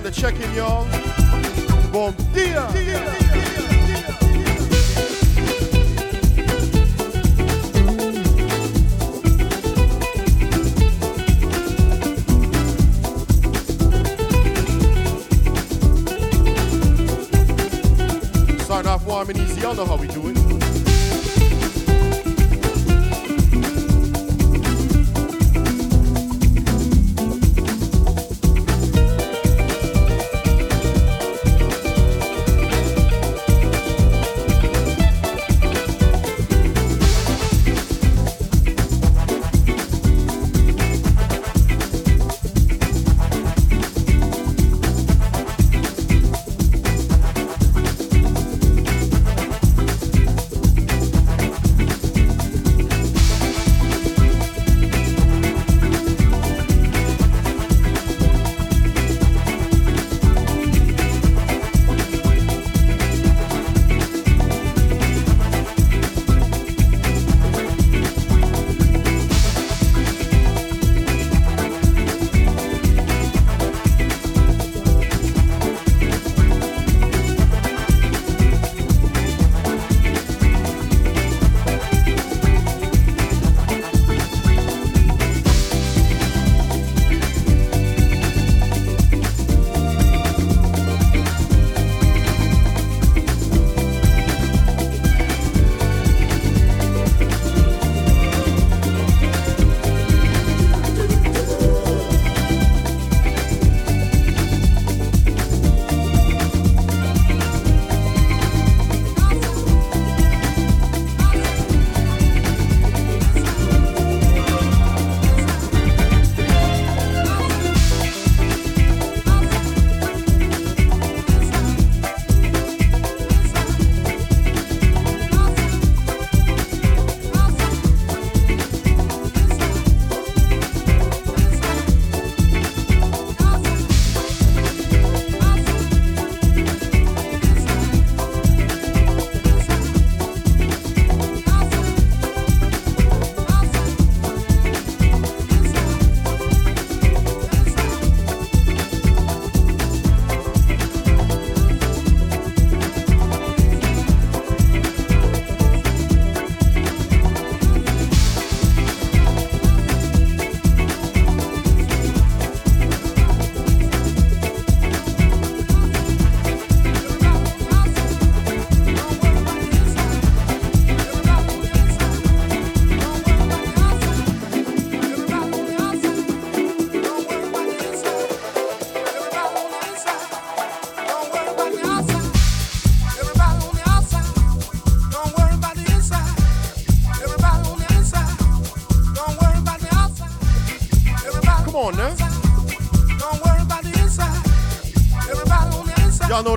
The to check in, y'all.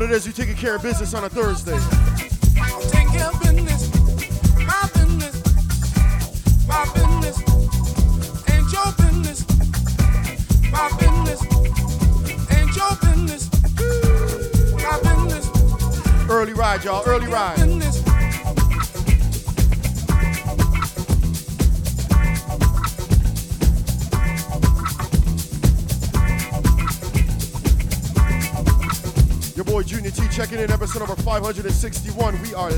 it is you taking care of business on a Thursday. 61. We are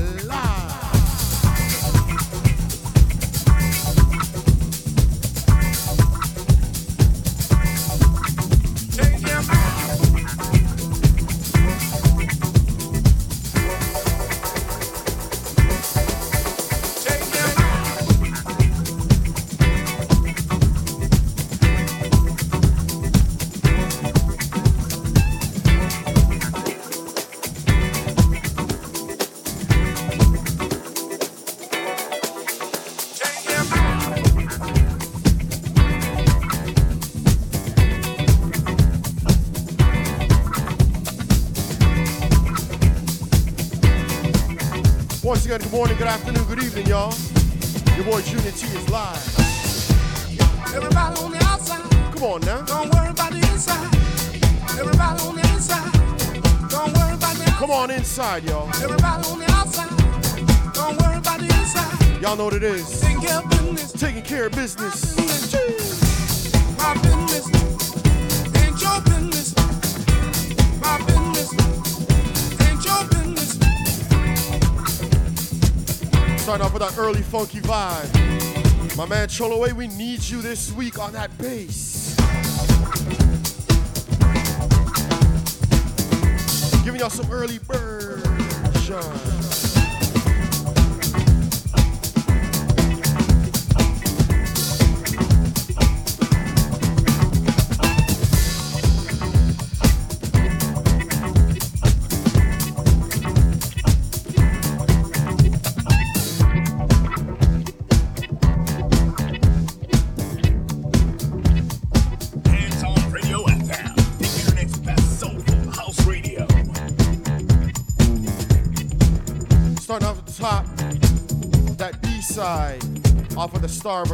morning, good afternoon. Choloe, we need you this week on that bass.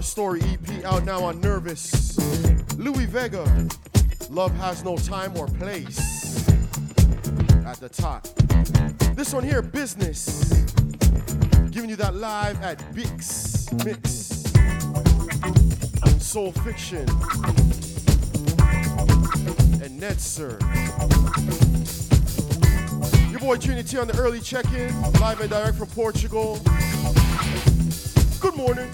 Story EP out now on Nervous. Louie Vega, Love Has No Time or Place. At the top. This one here, Bizzness. Giving you that live at Bix Mix. Soulphiction. And Netzer. Your boy Trinity on the early check-in, live and direct from Portugal. Good morning.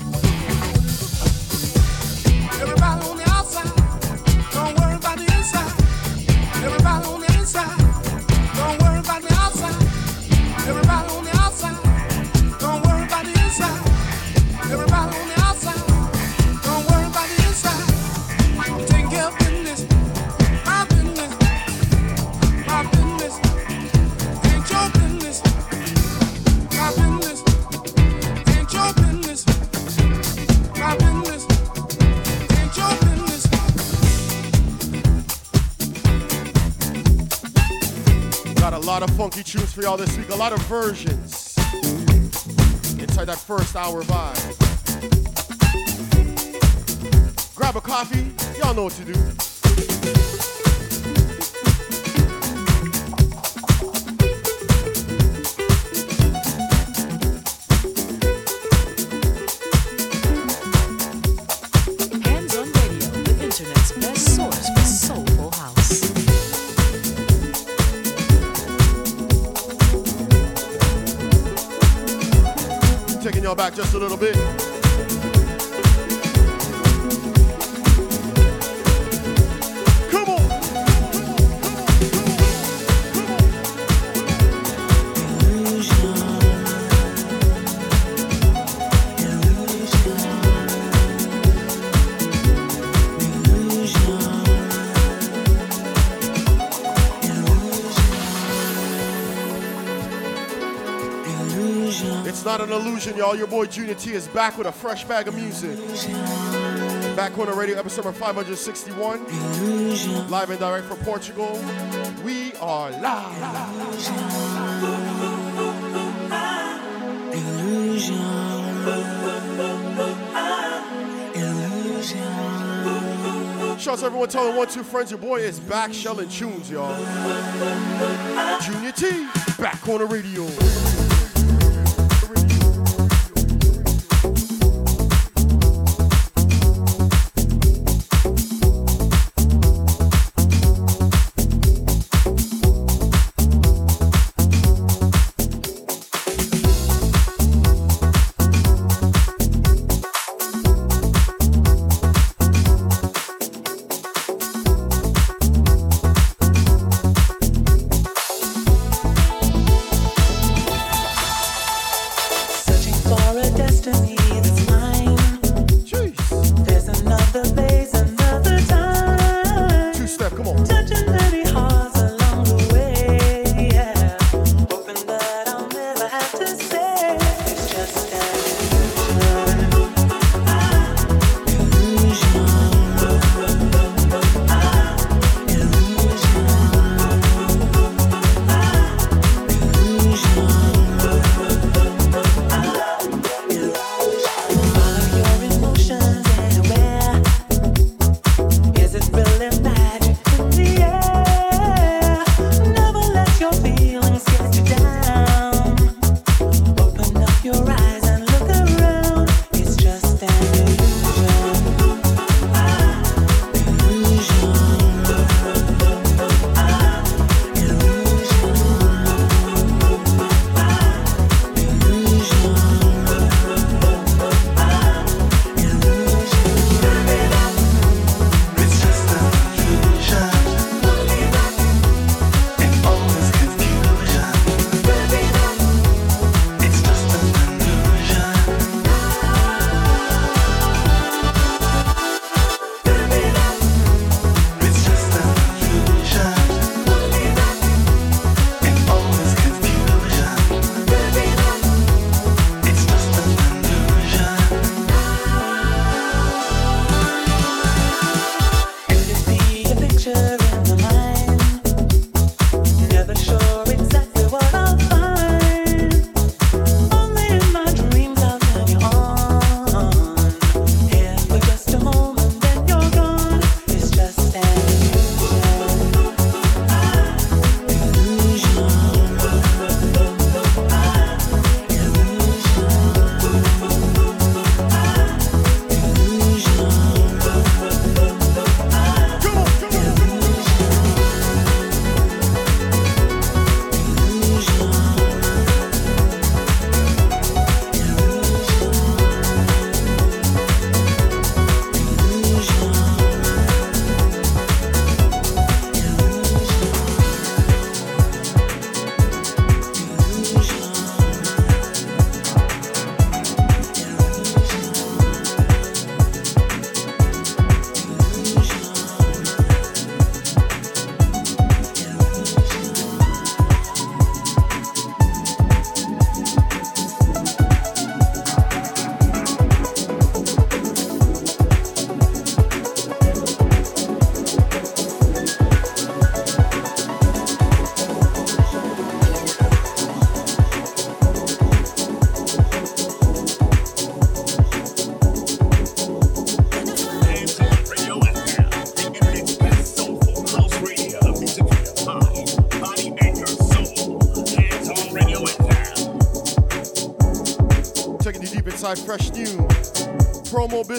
lot of funky tunes for y'all this week, a lot of versions inside that first hour vibe. Grab a coffee, y'all know what to do. back just a little bit. conclusion, y'all, your boy Junior T is back with a fresh bag of music. Back on the radio, episode number 561. Live and direct from Portugal. We are live. Illusion. Illusion. to everyone telling one, two friends, your boy is back shelling tunes, y'all. Junior T, back on the radio.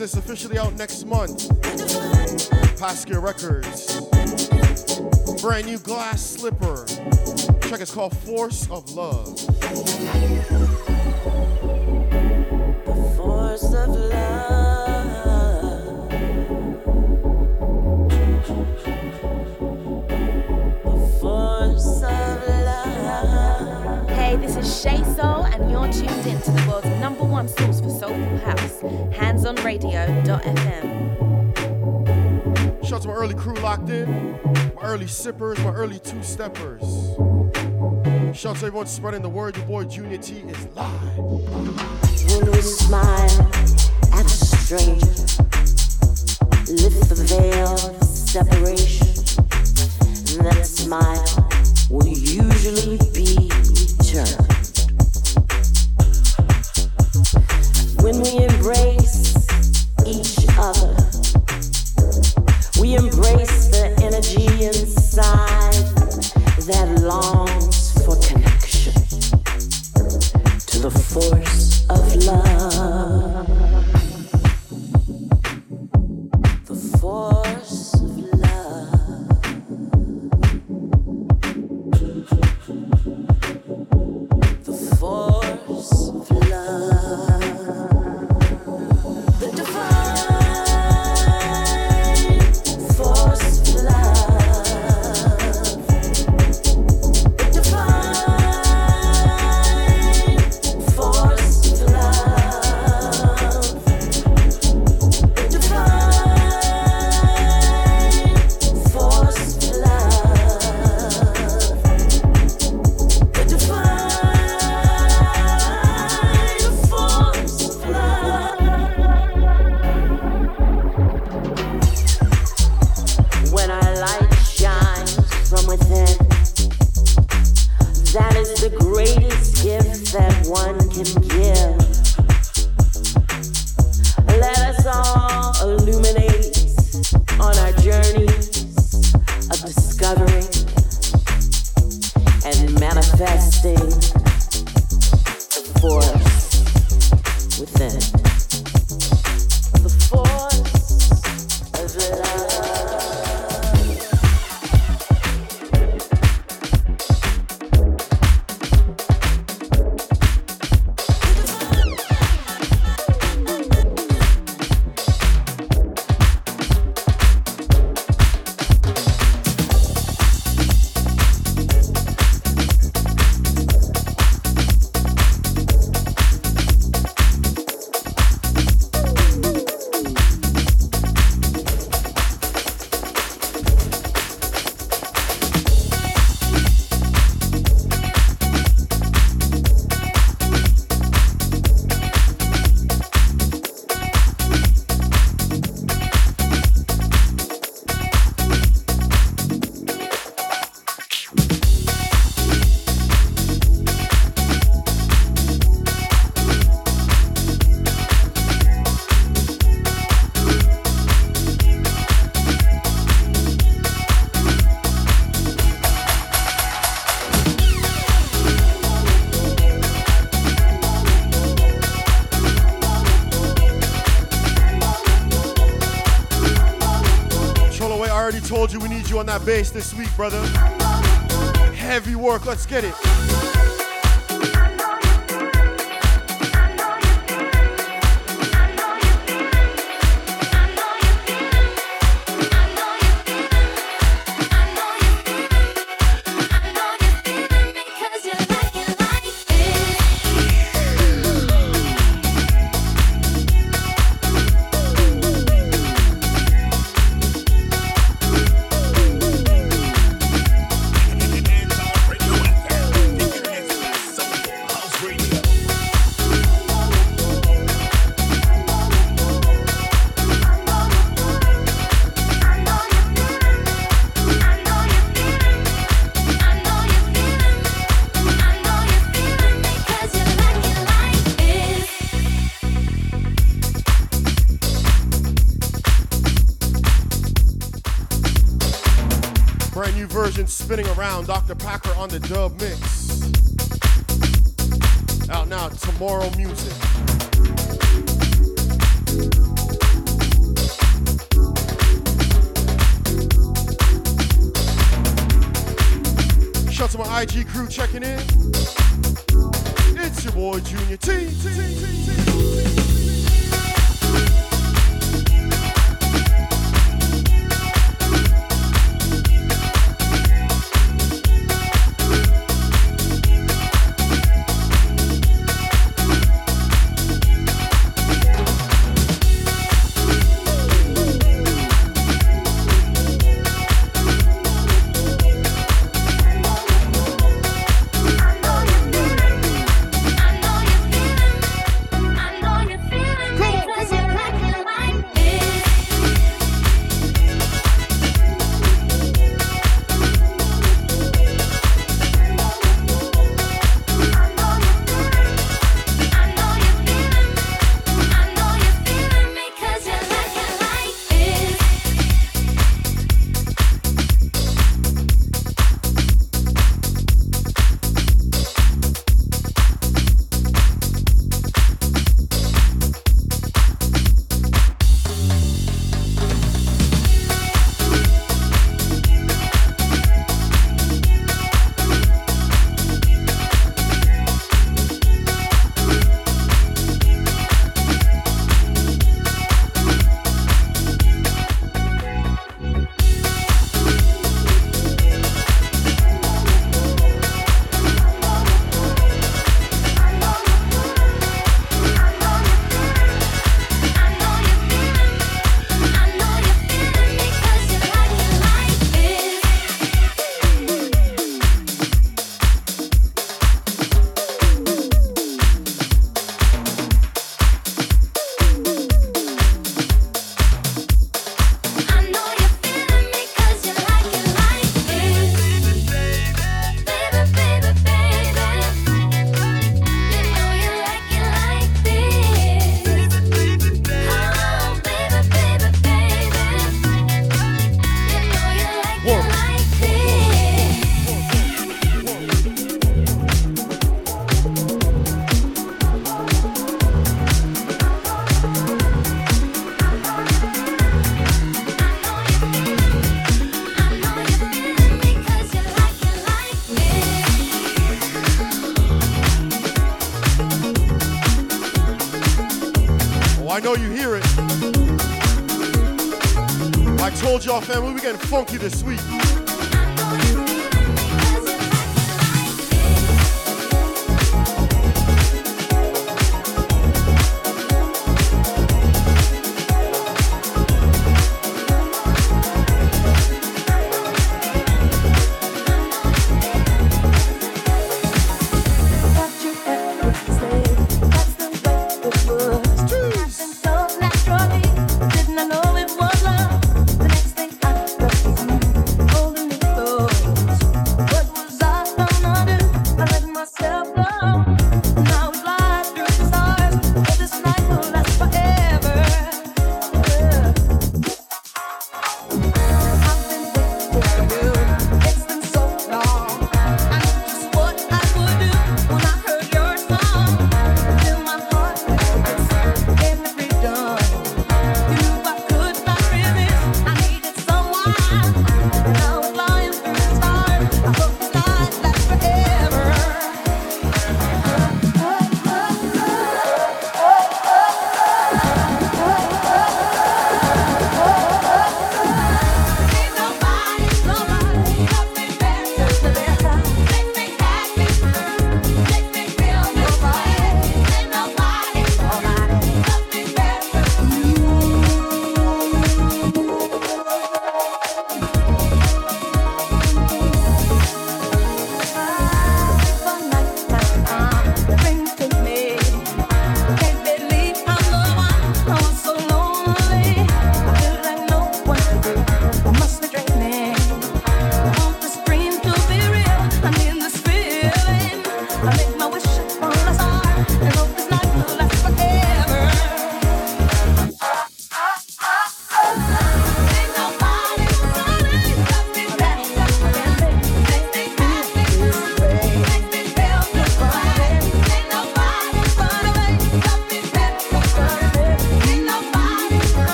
Officially out next month. Pascal Records. Brand new glass slipper. Track is called Force of Love. handsonradio.fm. Shout out to my early crew locked in. My early sippers, my early two steppers. Shout out to everyone spreading the word. Your boy Junior T is live. When we smile at the stranger, on that bass this week, brother. Heavy work, let's get it. New version spinning around. Dr. Packer on the dub mix. Out now, tomorrow music. Shout to my IG crew checking in. It's your boy Junior T. T, T, T, T. funky this week.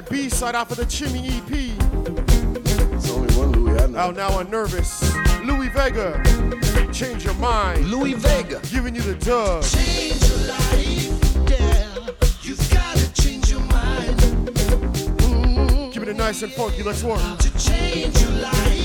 that B side off of the Chimney EP. It's only one Louis I know. Out now on Nervous. Louie Vega, change your mind. Louie Vega, giving you the dub. Change your life, yeah. You've gotta change your mind. Mm-hmm. Give it a nice and funky. Let's work. To change your life.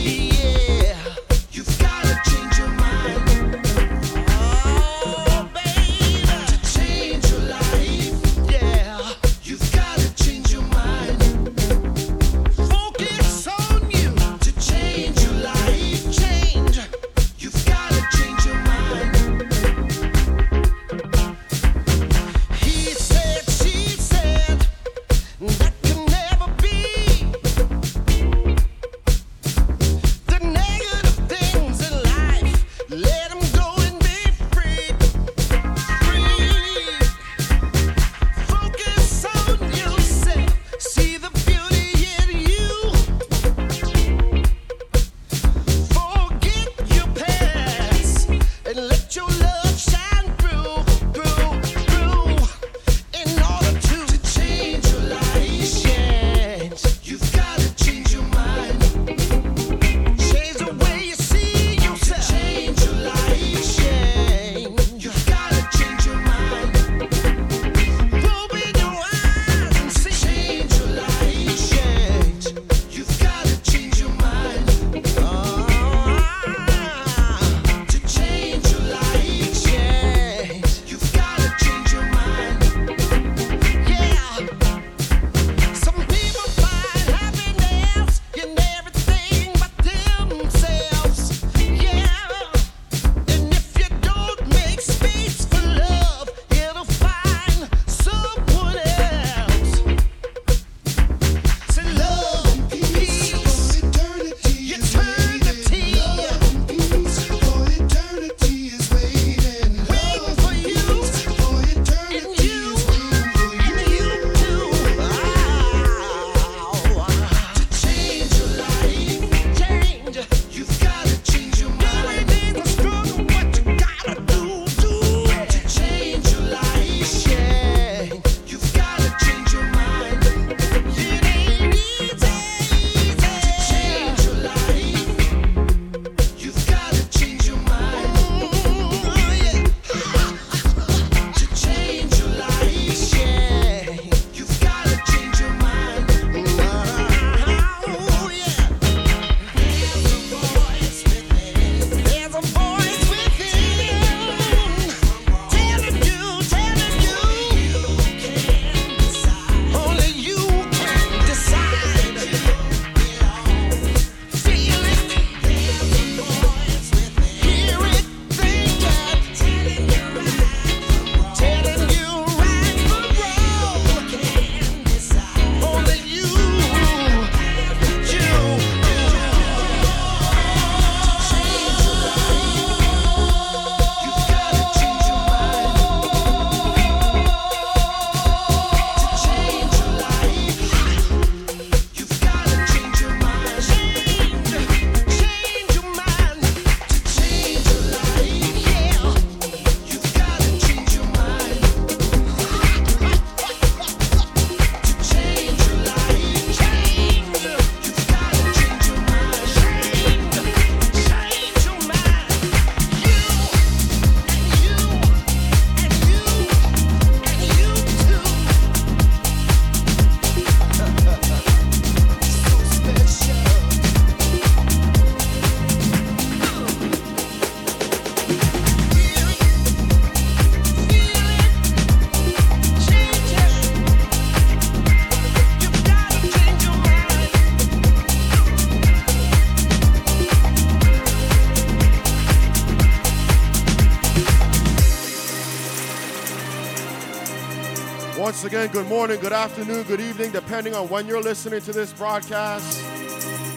once again, good morning, good afternoon, good evening, depending on when you're listening to this broadcast.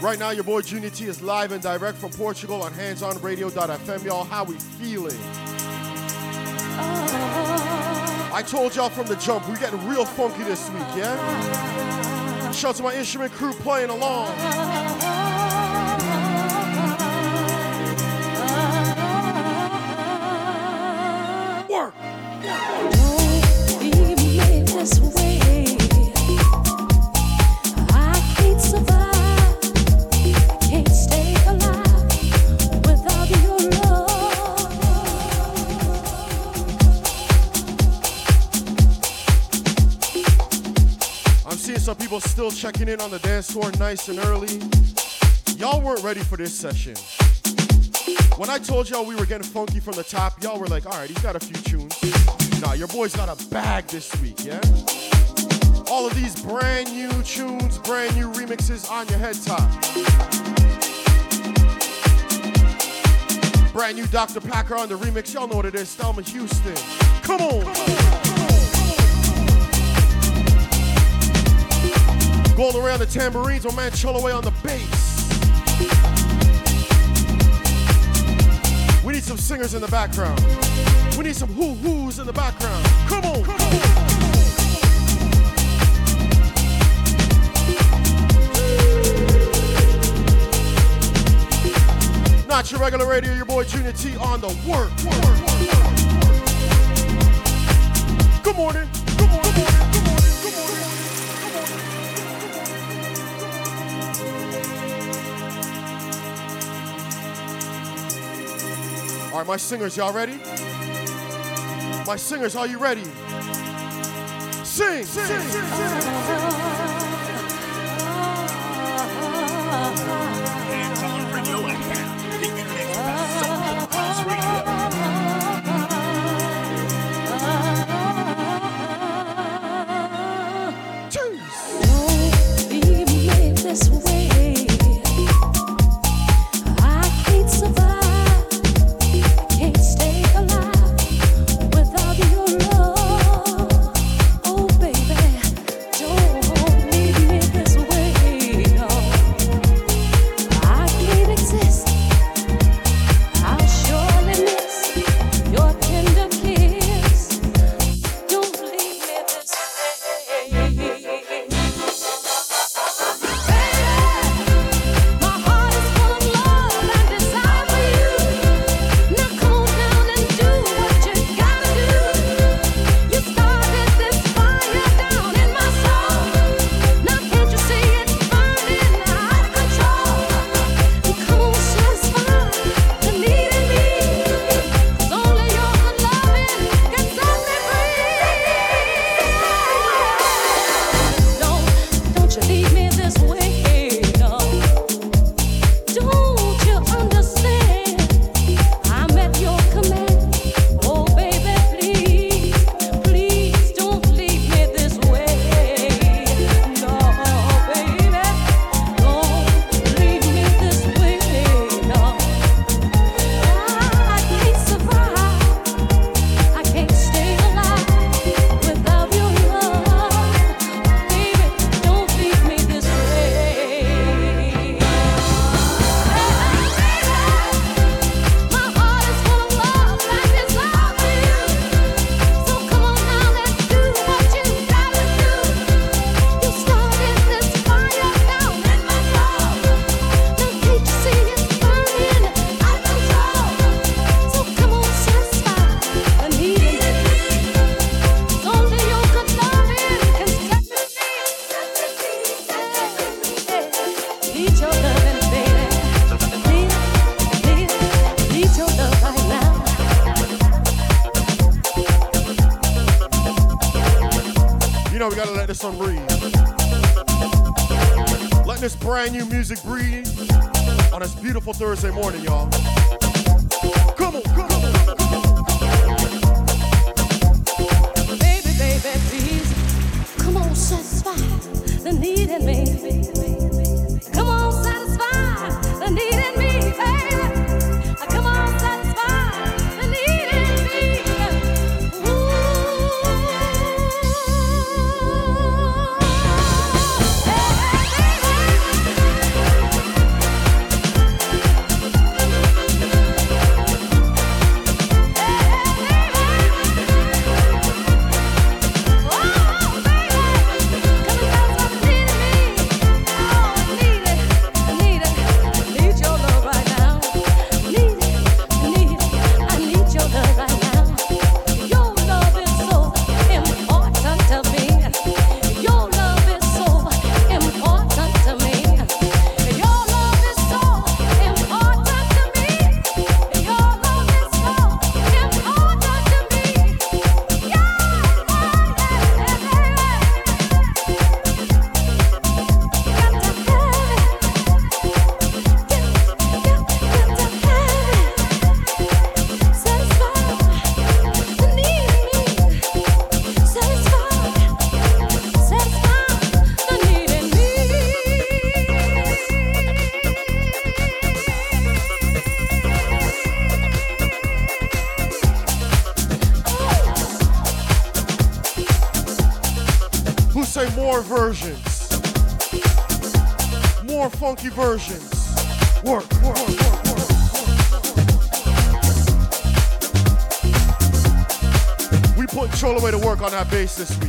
Right now, your boy Junior T is live and direct from Portugal on handsonradio.fm. Y'all, how we feeling? I told y'all from the jump, we getting real funky this week, yeah? Shout to my instrument crew playing along. Checking in on the dance floor nice and early. Y'all weren't ready for this session. When I told y'all we were getting funky from the top, y'all were like, all right, he's got a few tunes. Nah, your boy's got a bag this week, yeah? All of these brand new tunes, brand new remixes on your head top. Brand new Dr. Packer on the remix. Y'all know what it is. Thelma Houston. Come on. Going around the tambourines, my man Cholaway on the bass. We need some singers in the background. We need some hoo hoos in the background. Come on. Come on. Not your regular radio, your boy Junior T on the work. Good. Good morning. All right, my singers, y'all ready? My singers, are you ready? Sing, sing, sing, Hands work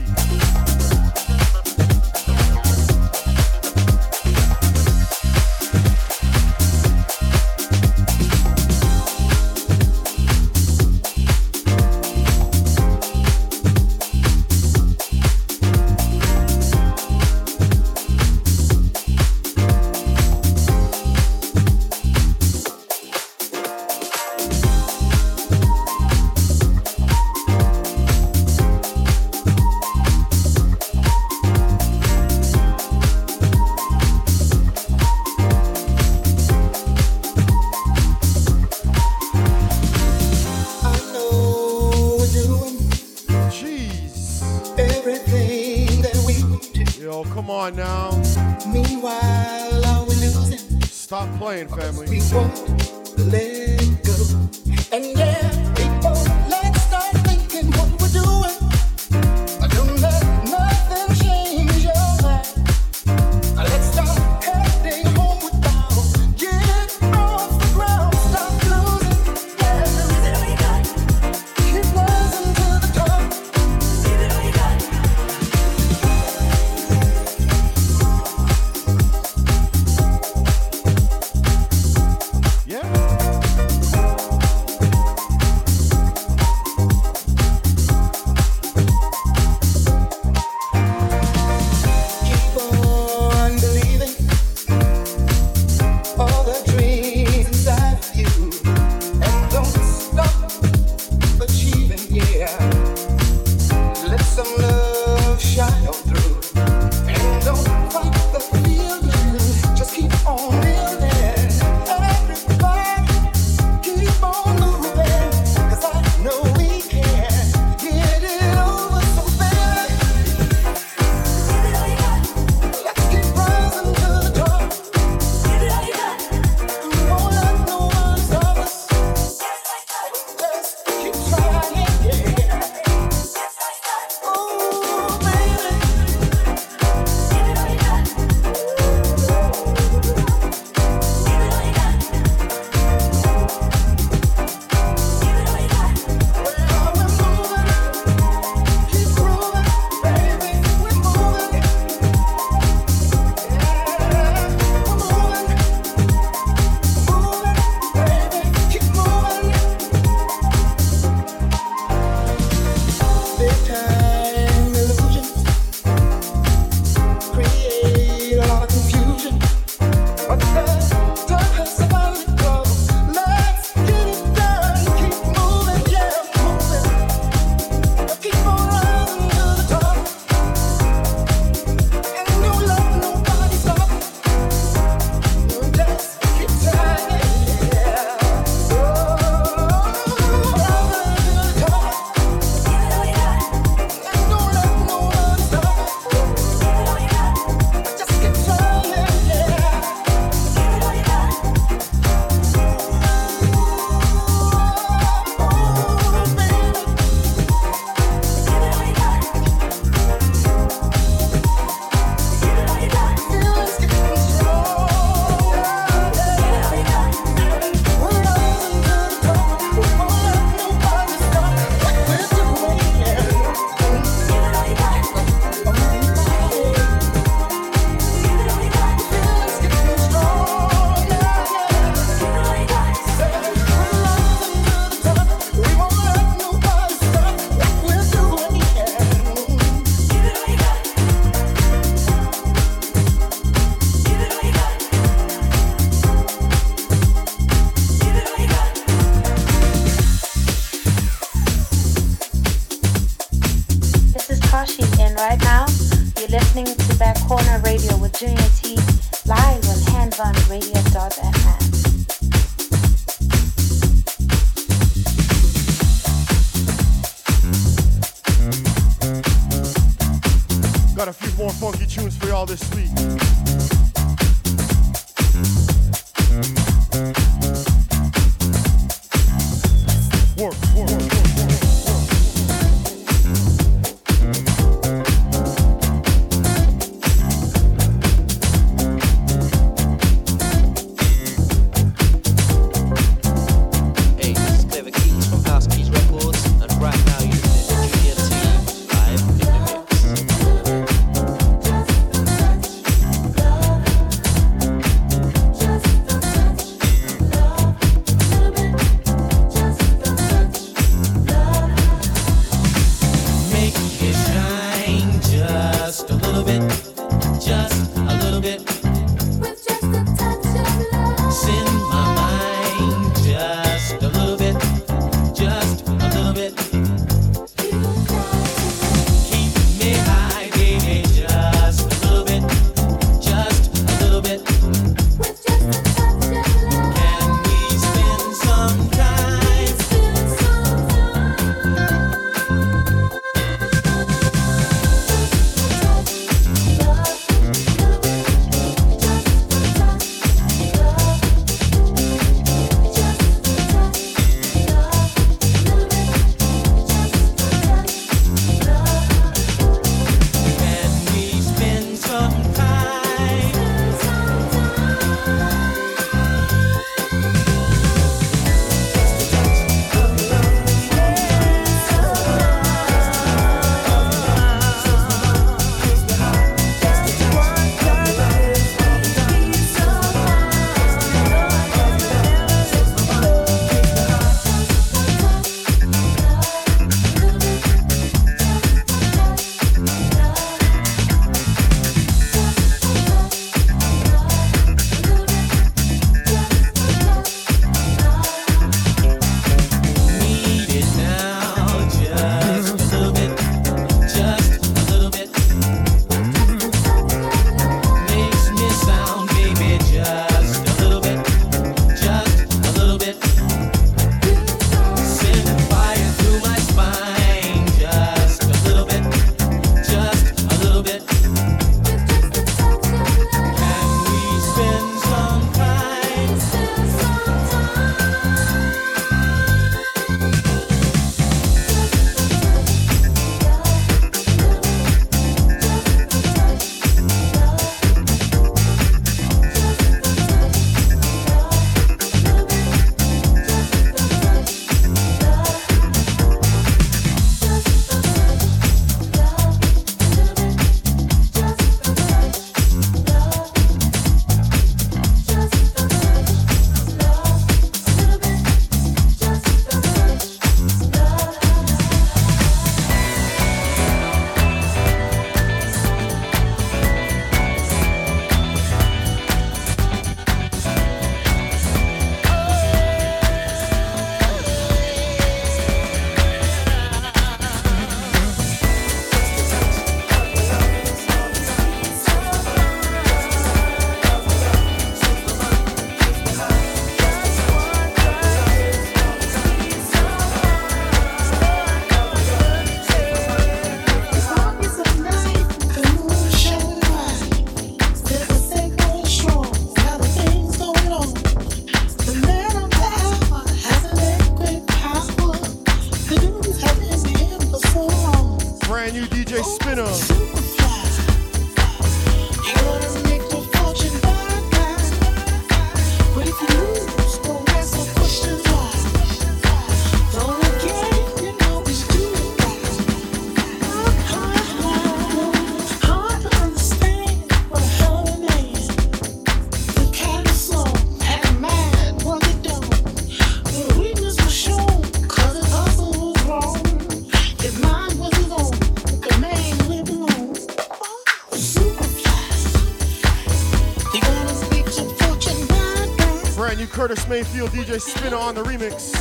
Curtis Mayfield, DJ Spinna on the remix.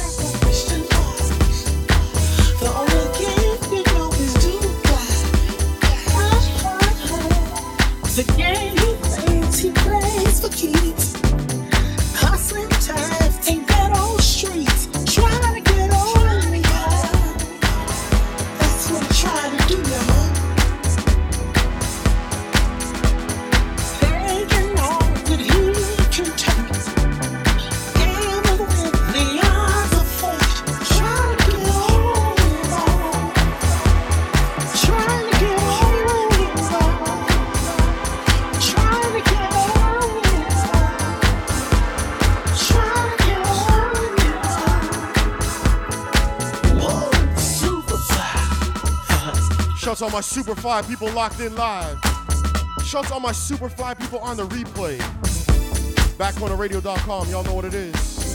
my super fly people locked in live. Shout to all my super fly people on the replay. Backcornerradio.com, y'all know what it is.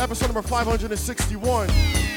Episode number 561.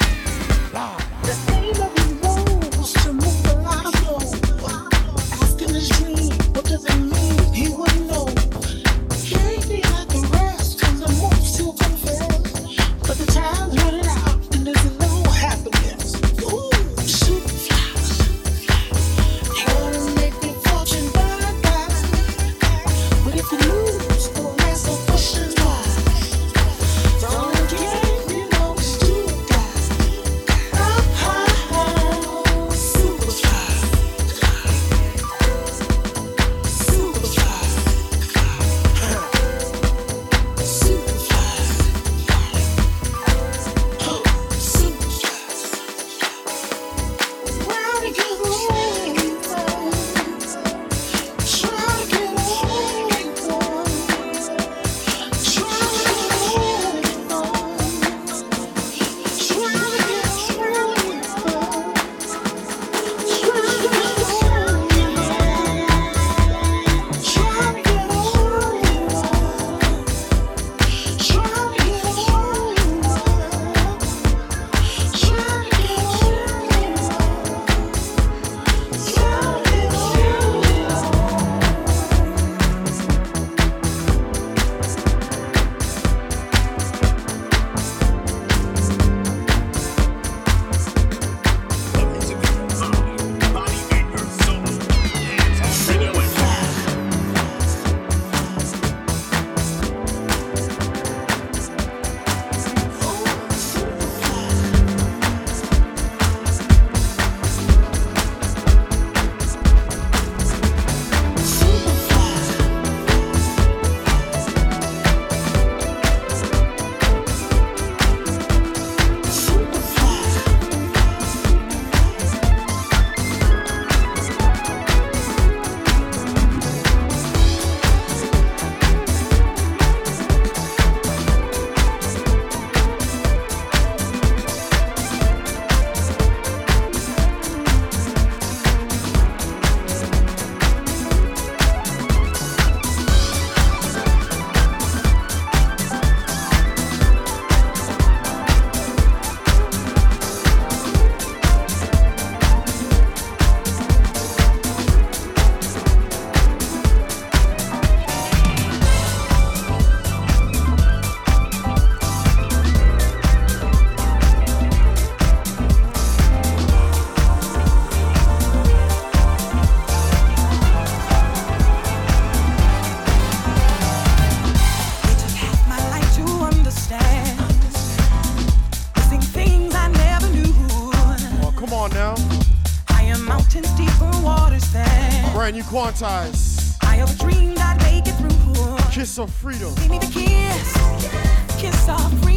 hypnotized. I have a dream that make it through. Kiss of freedom. Give me the kiss. Kiss of freedom.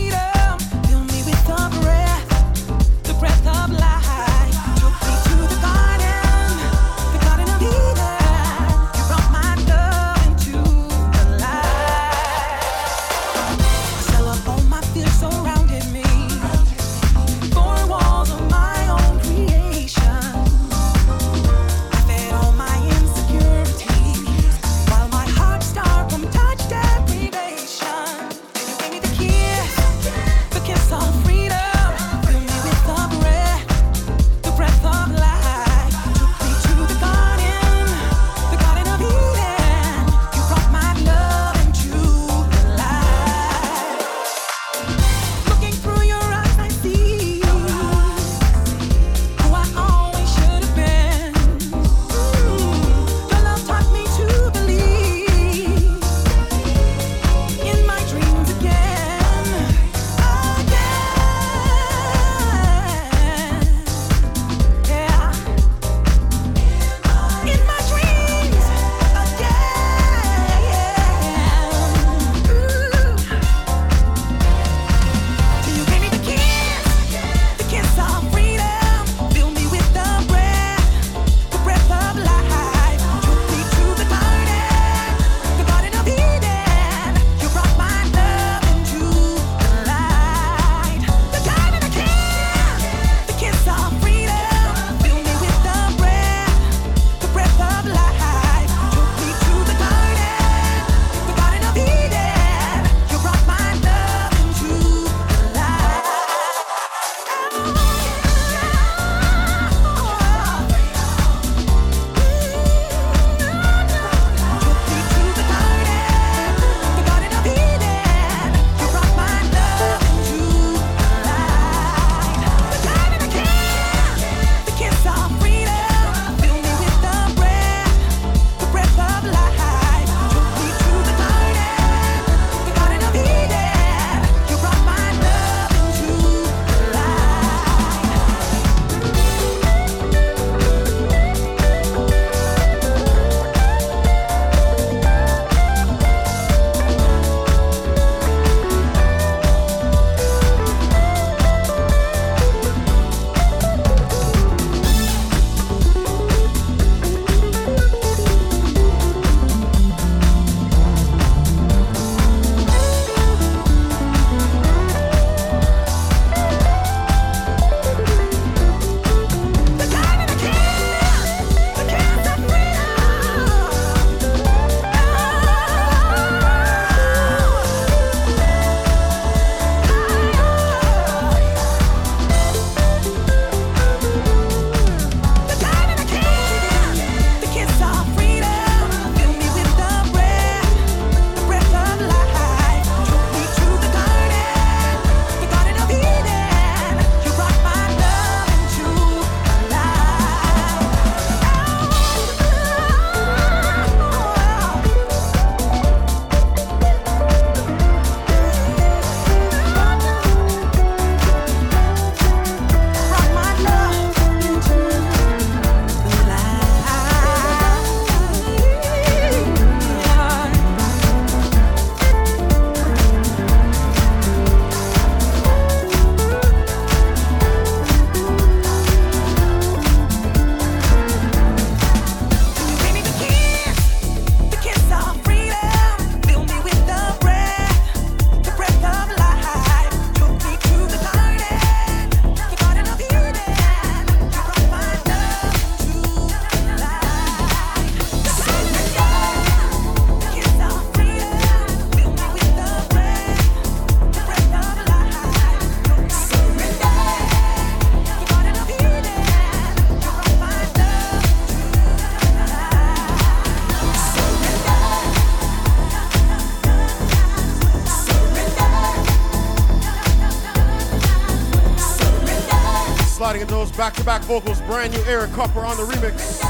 vocals, brand new Eric Kupper on the remix.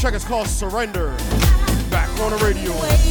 Check it's called Surrender. Back on the radio.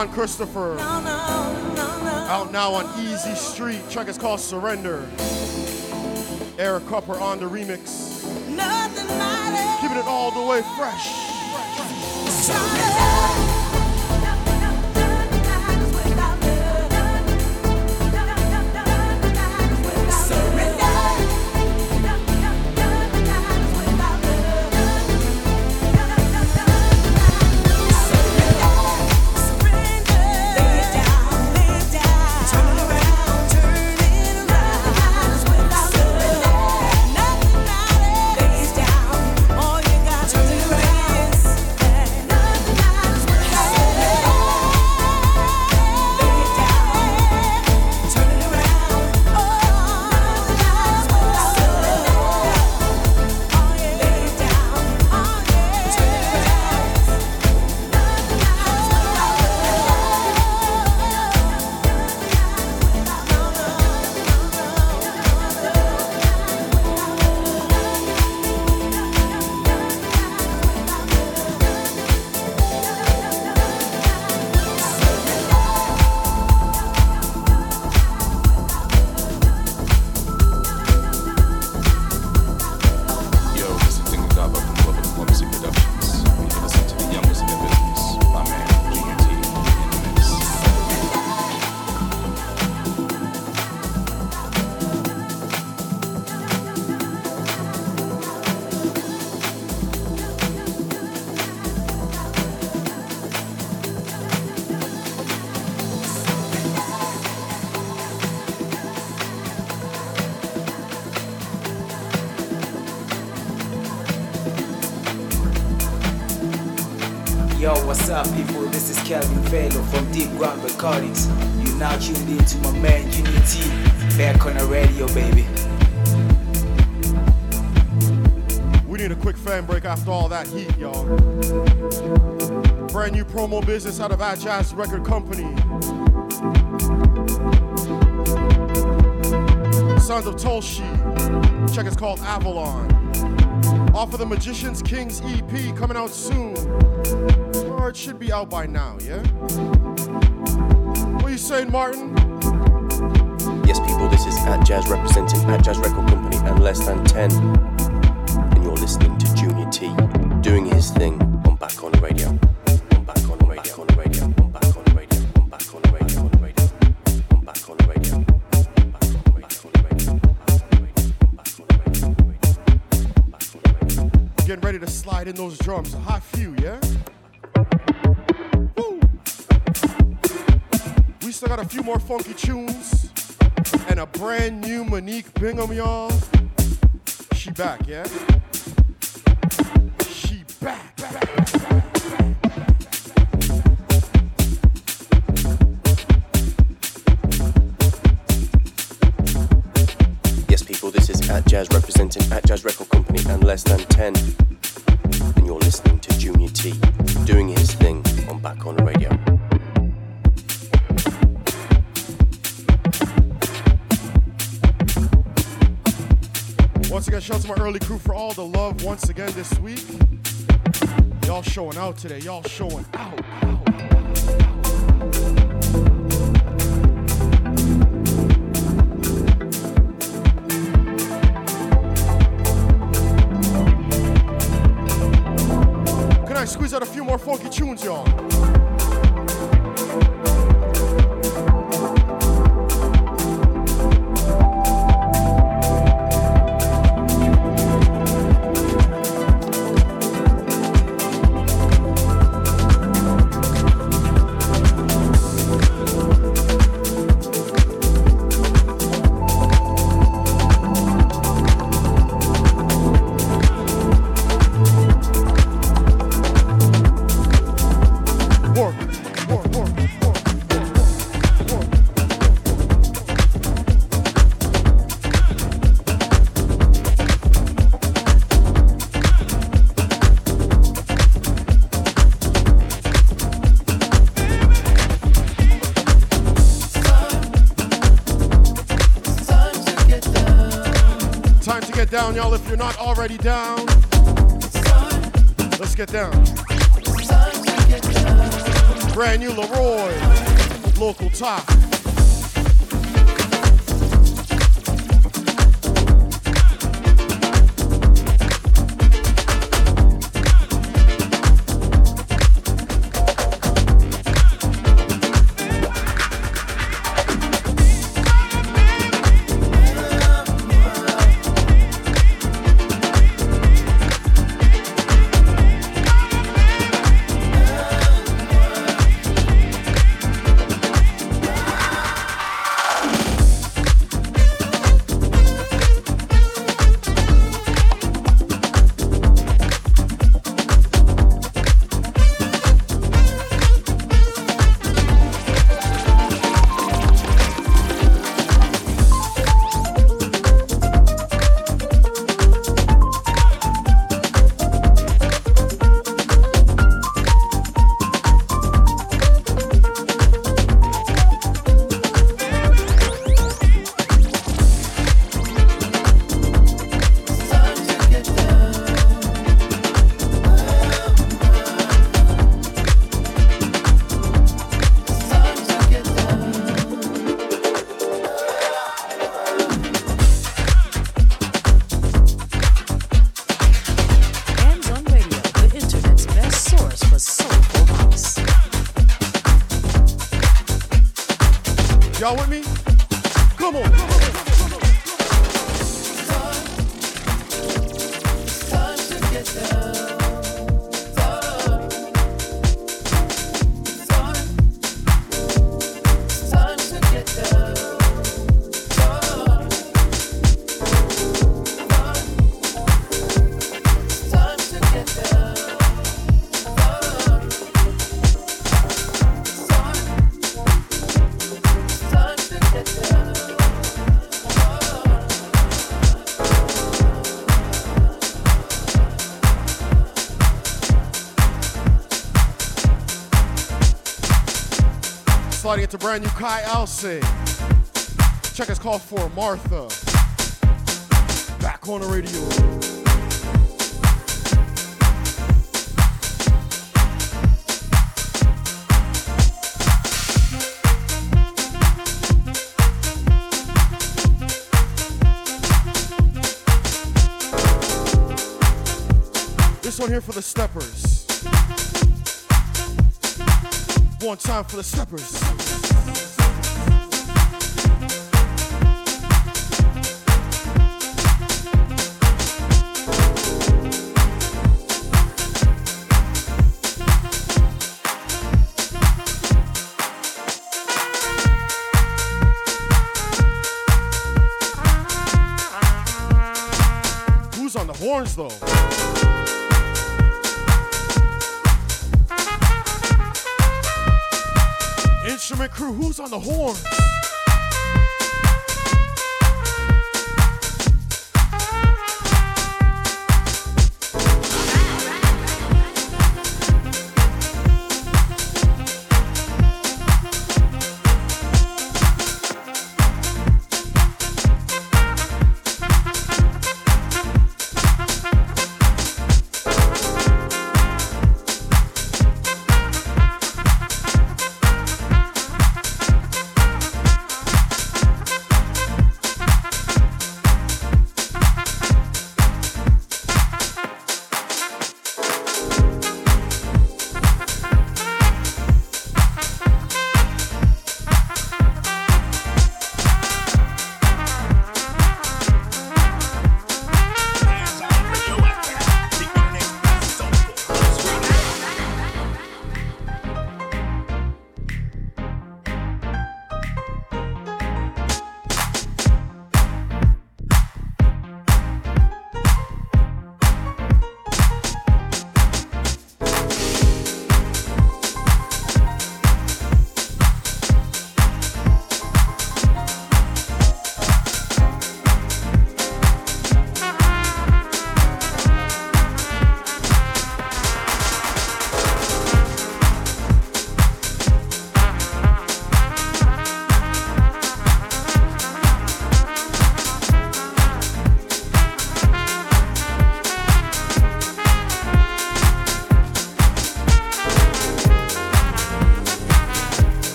Shawn Christopher. No, no, no, Out now on Easy Street. Track is called Surrender. Eric Kupper on the remix. Keeping it all the way fresh. fresh, fresh. out of our jazz record company. Sons of Tulshi. Check it's called Avalon. Off of the Magician's Kings EP coming out soon. Or it should be out by now, yeah? What are you saying, Martin? Yes, people, this is Atjazz representing Atjazz Record Company and Less Than 10. And you're listening to Junior T doing his thing. To slide in those drums. A hot few, yeah? Woo! We still got a few more funky tunes and a brand new Monique Bingham, y'all. She back, yeah? Crew for all the love once again this week. Y'all showing out today. Y'all showing out. Down, let's get down. Brand new Kai Alce. Check us call for Martha. Back on the radio. This one here for the steppers. One time for the steppers. horns though. Instrument crew, who's on the horn?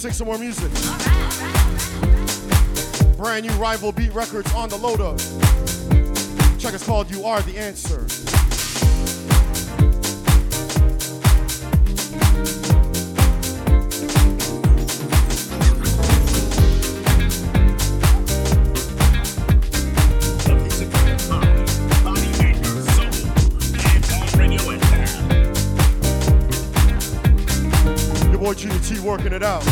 sing some more music. Brand new Rival Beat Records on the load up. Check is called You Are the Answer. working it out.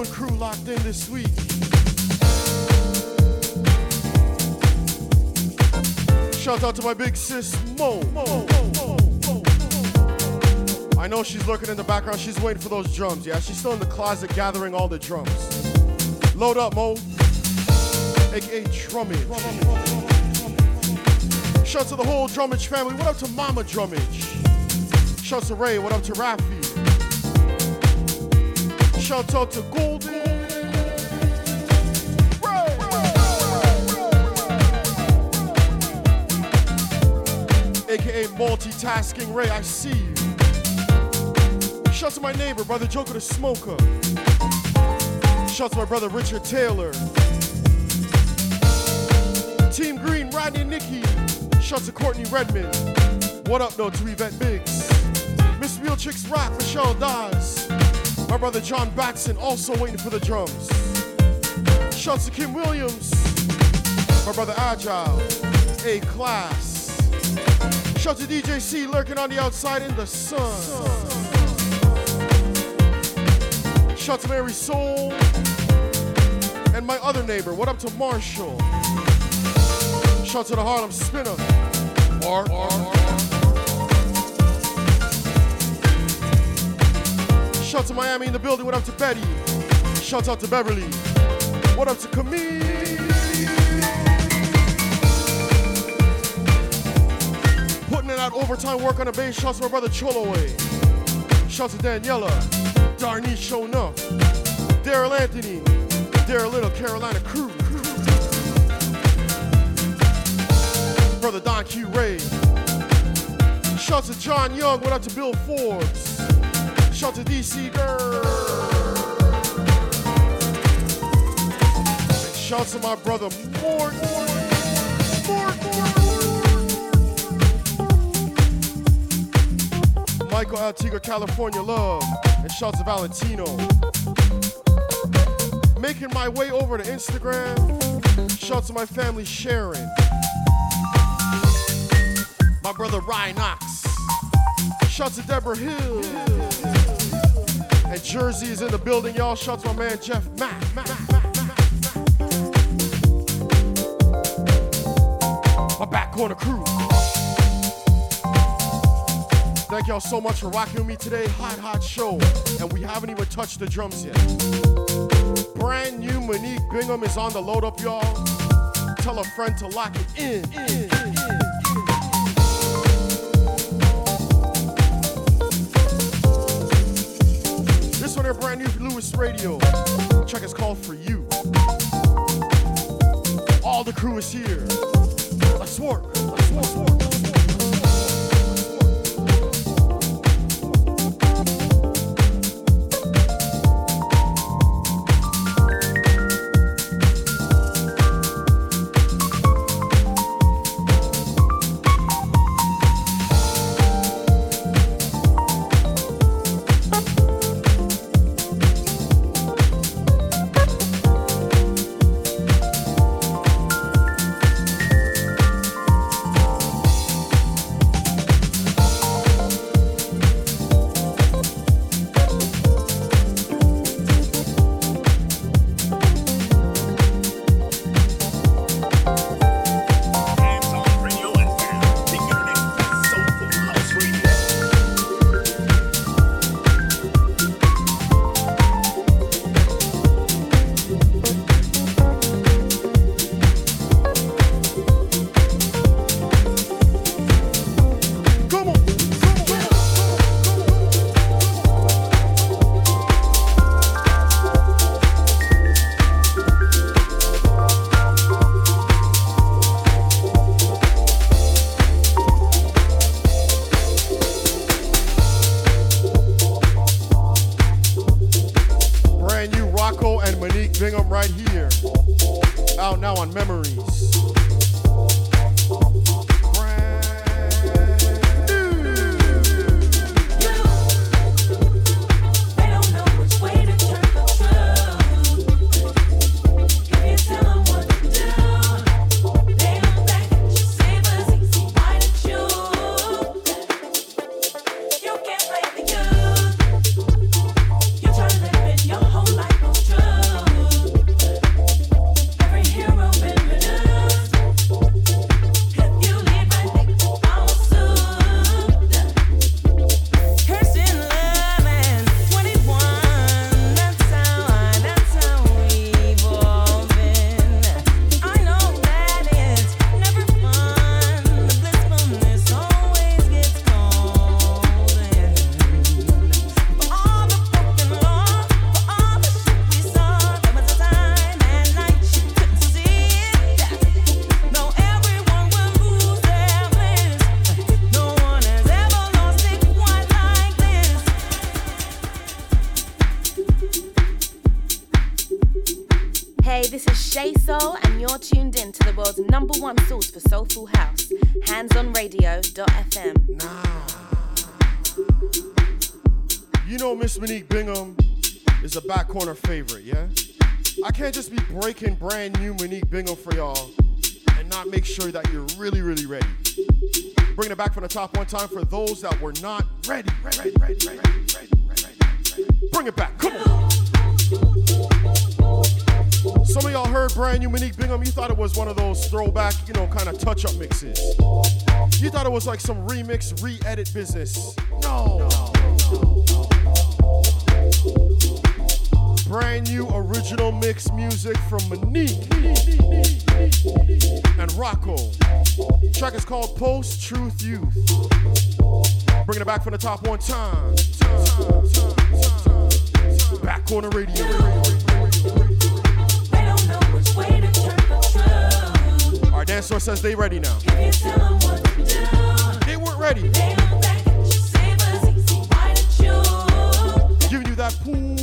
And crew locked in this week. Shout out to my big sis Mo. I know she's lurking in the background. She's waiting for those drums. Yeah, she's still in the closet gathering all the drums. Load up, Mo. AKA Drummage. Shout out to the whole Drummage family. What up to Mama Drummage? Shout to Ray. What up to Rafi? Shout out to Golden. AKA multitasking Ray, I see you. Shout to my neighbor, brother Joker the Smoker. Shout to my brother Richard Taylor. Team Green, Rodney and Nikki. Shout to Courtney Redmond. What up, though, to Yvette Biggs. Miss Real Chicks Rock, Michelle Dawes. My brother John Batson also waiting for the drums. Shout to Kim Williams. My brother Agile. A class. Shout to DJ C lurking on the outside in the sun. Shout to Mary Soul. And my other neighbor, what up to Marshall? Shout to the Harlem Spinner. Mark. Shout to Miami in the building, what up to Betty? Shout out to Beverly. What up to Camille? Putting in that overtime work on the bass. Shout to my brother Choloway. Eh? Shout to Daniela. Darnie showing up. Daryl Anthony. Daryl Little, Carolina Crew. Brother Don Q Ray. Shout to John Young. What up to Bill Forbes? Shout to DC Girl. And shout to my brother Mort. Michael Antigua, California love. And shout to Valentino. Making my way over to Instagram. Shout to my family Sharon. My brother Ryan Knox. Shout to Deborah Hill. And Jersey is in the building, y'all. Shout to my man Jeff Mack. My back corner crew. Thank y'all so much for rocking with me today. Hot, hot show. And we haven't even touched the drums yet. Brand new Monique Bingham is on the load up, y'all. Tell a friend to lock it in. in, in. Brand new Luis Radio. Check is called For You. All the crew is here. Let's work. Let's work. Let's work. Brand Bingham for y'all and not make sure that you're really, really ready. Bringing it back from the top one time for those that were not ready, ready, ready, ready. Bring it back, come on. Some of y'all heard brand new Monique Bingham. You thought it was one of those throwback, you know, kind of touch up mixes. You thought it was like some remix, re edit business. No. Brand new original mix music from Monique Track is called Post Truth Youth. Bringing it back from the top one time. Back corner radio. Our dance floor says they ready now. They weren't ready. Giving you that pull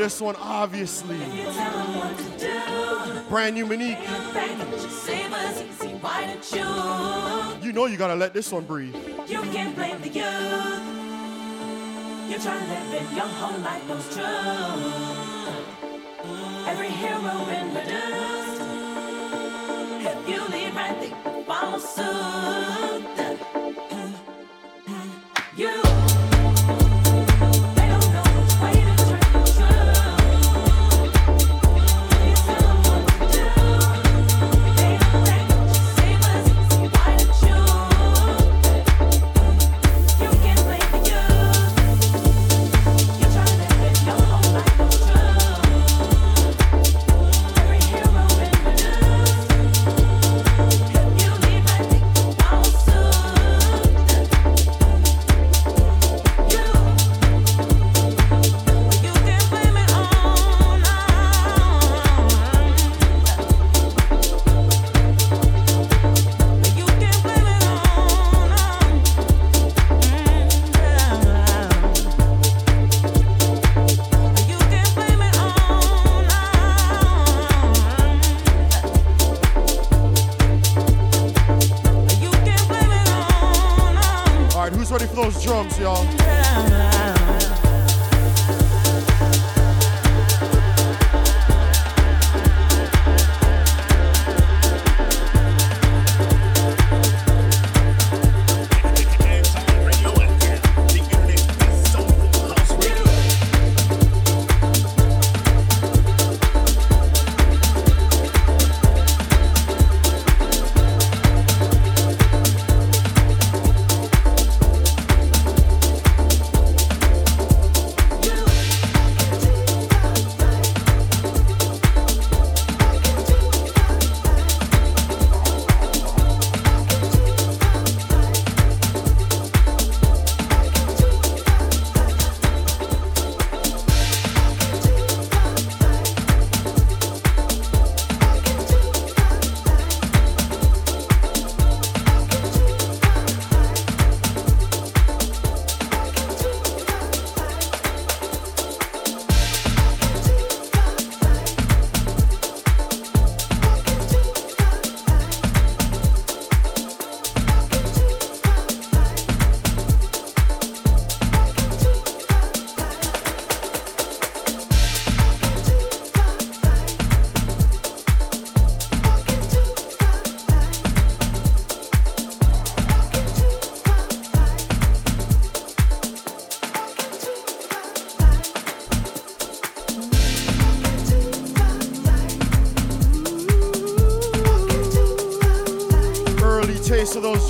this one, obviously. Brand new Monique. You know you gotta let this one breathe. You can't blame the youth. You're trying to live your whole life goes true. Every hero reduced. If you lead right, they follow suit.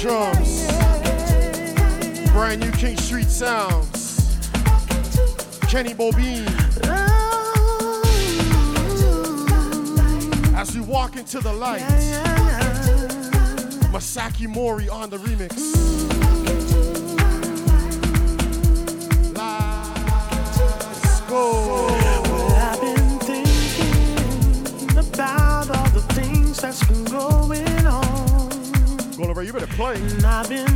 drums. Brand new King Street sounds. Kenny Bobien. As we walk into the light, Masaki Morii on the remix. And I've been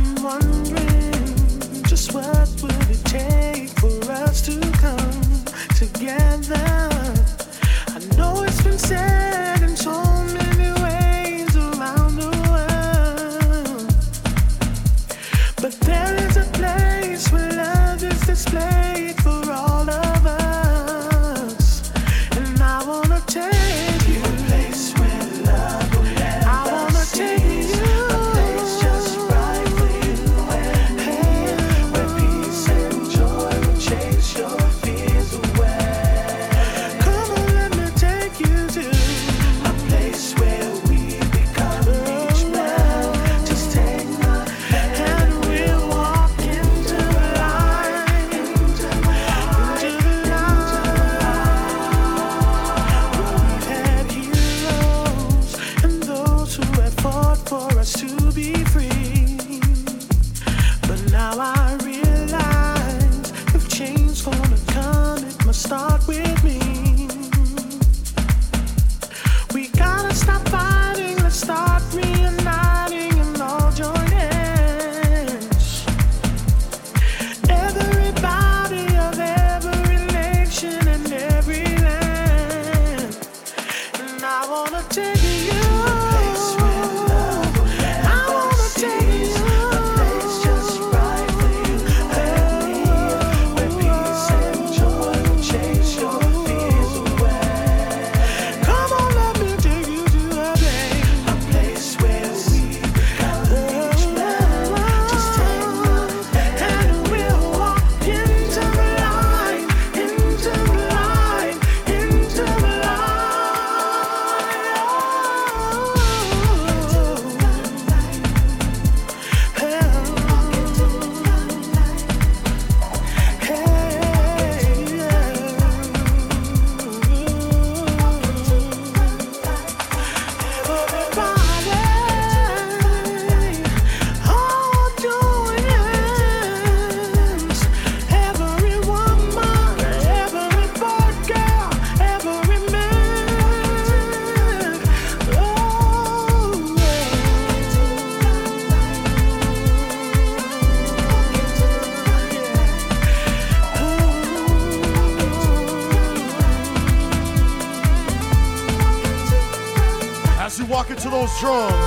drums.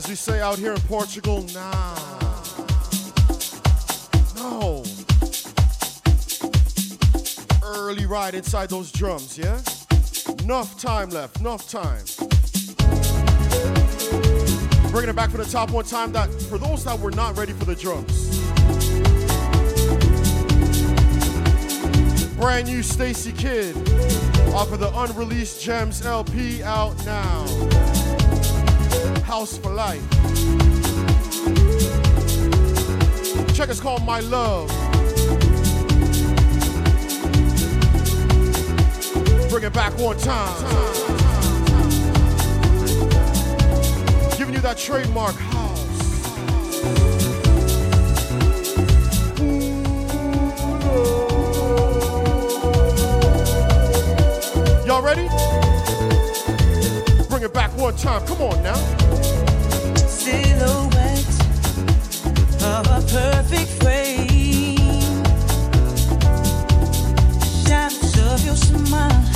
As we say out here in Portugal, nah. No. Early ride inside those drums, yeah? Enough time left, enough time. Bringing it back for the top one time that for those that were not ready for the drums. Brand new Stacy Kidd off of the unreleased Gems LP out now house for life. Check is called My Love. Bring it back one time. Giving you that trademark house. Y'all ready? Bring it back one time. Come on now smile.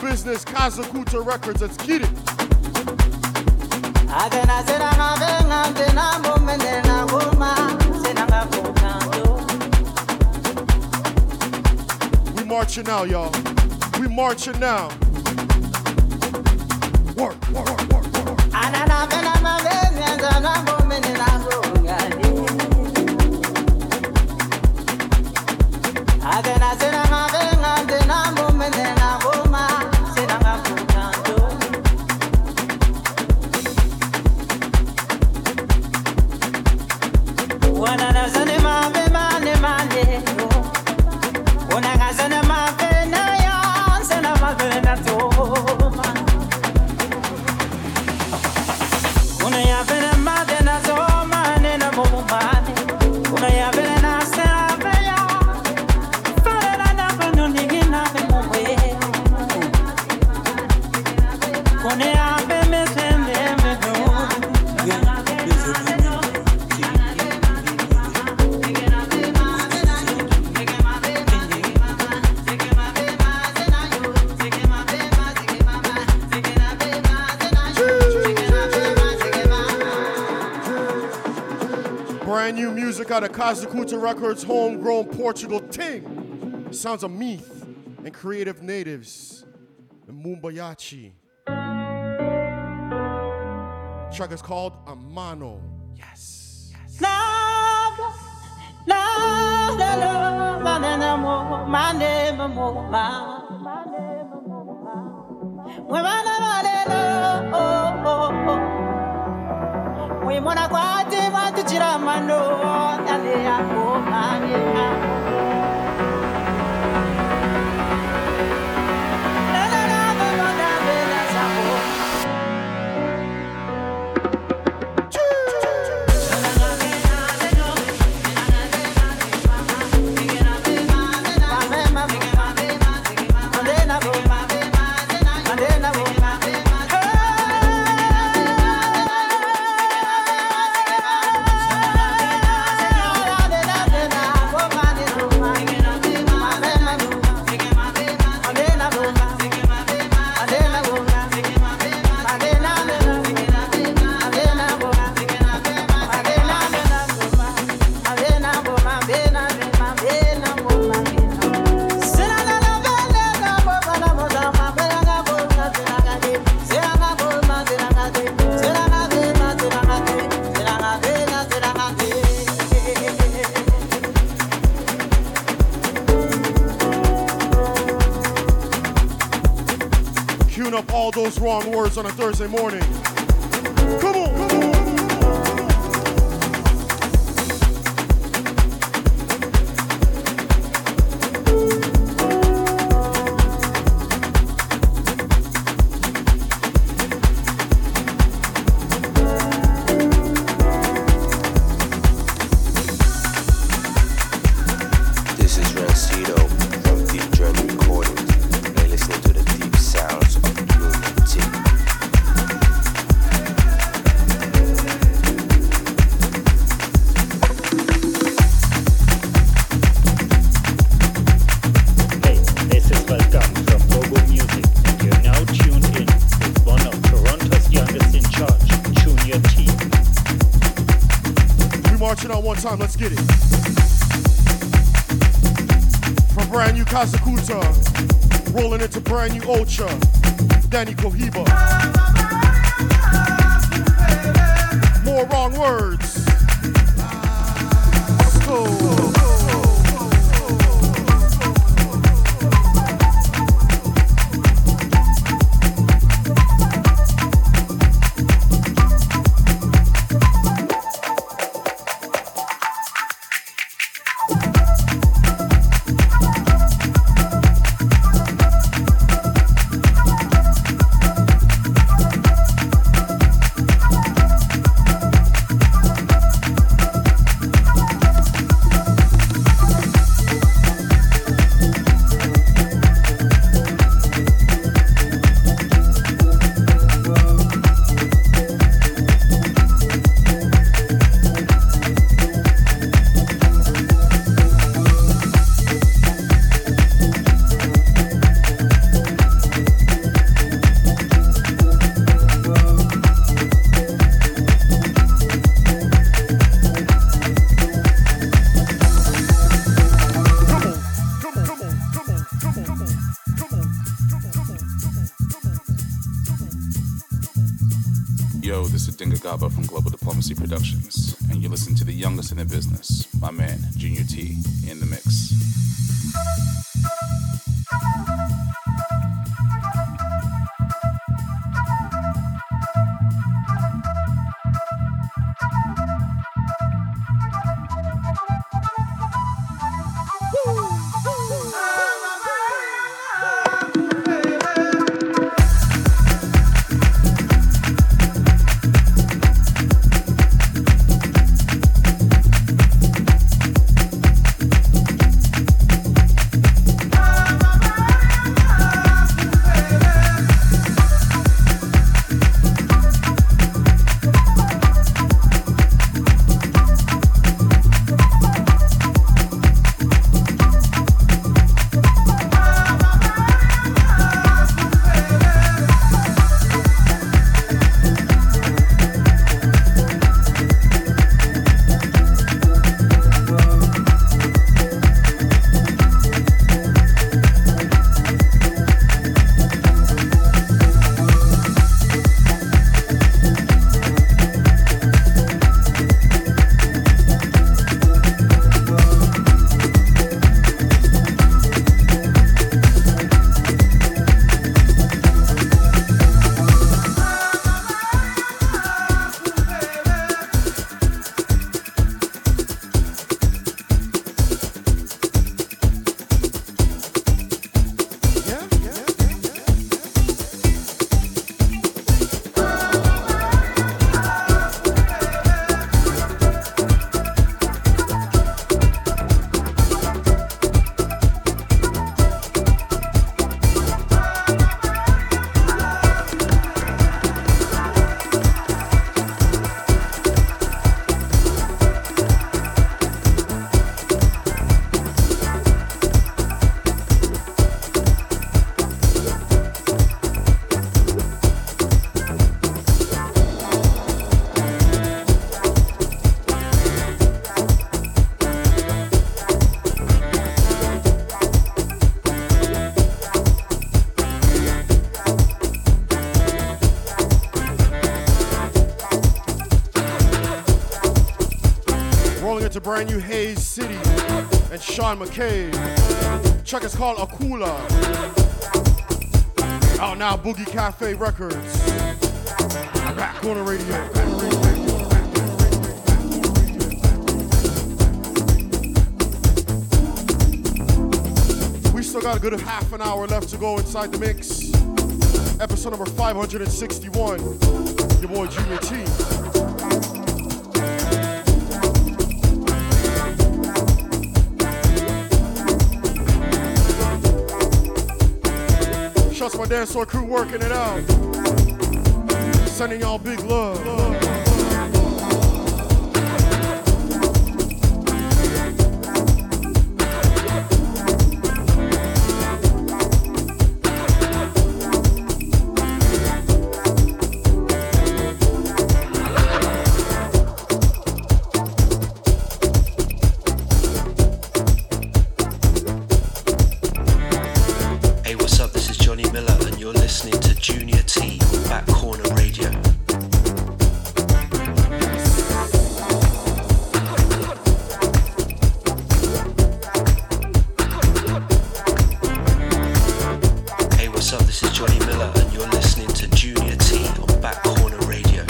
Business, Kazakuta Records. Let's get it. We marching now, y'all. We marching now. Out of Kazakuta Records, homegrown Portugal ting. Sounds of Meith and Kreative Nativez and Mumba Yachi. Track is called Amano. Yes. Mwimona manyeka Queuing Thursday morning. Yo, this is Dinga Gaba from Global Diplomacy Productions, brand new Haze City and Sean McCabe. Track is called Akula. Out now, Boogie Cafe Records. Back corner radio. We still got a good half an hour left to go inside the mix. Episode number 561. Your boy Junior T. Shouts my dance floor crew working it out. Sending y'all big love. Hey, to Junior T on Back Corner Radio.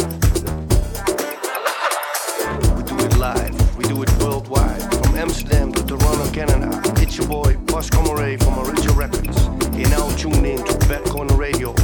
We do it live, we do it worldwide. From Amsterdam to Toronto, Canada. It's your boy, Bas from Original Records. You're now tuned in to Back Corner Radio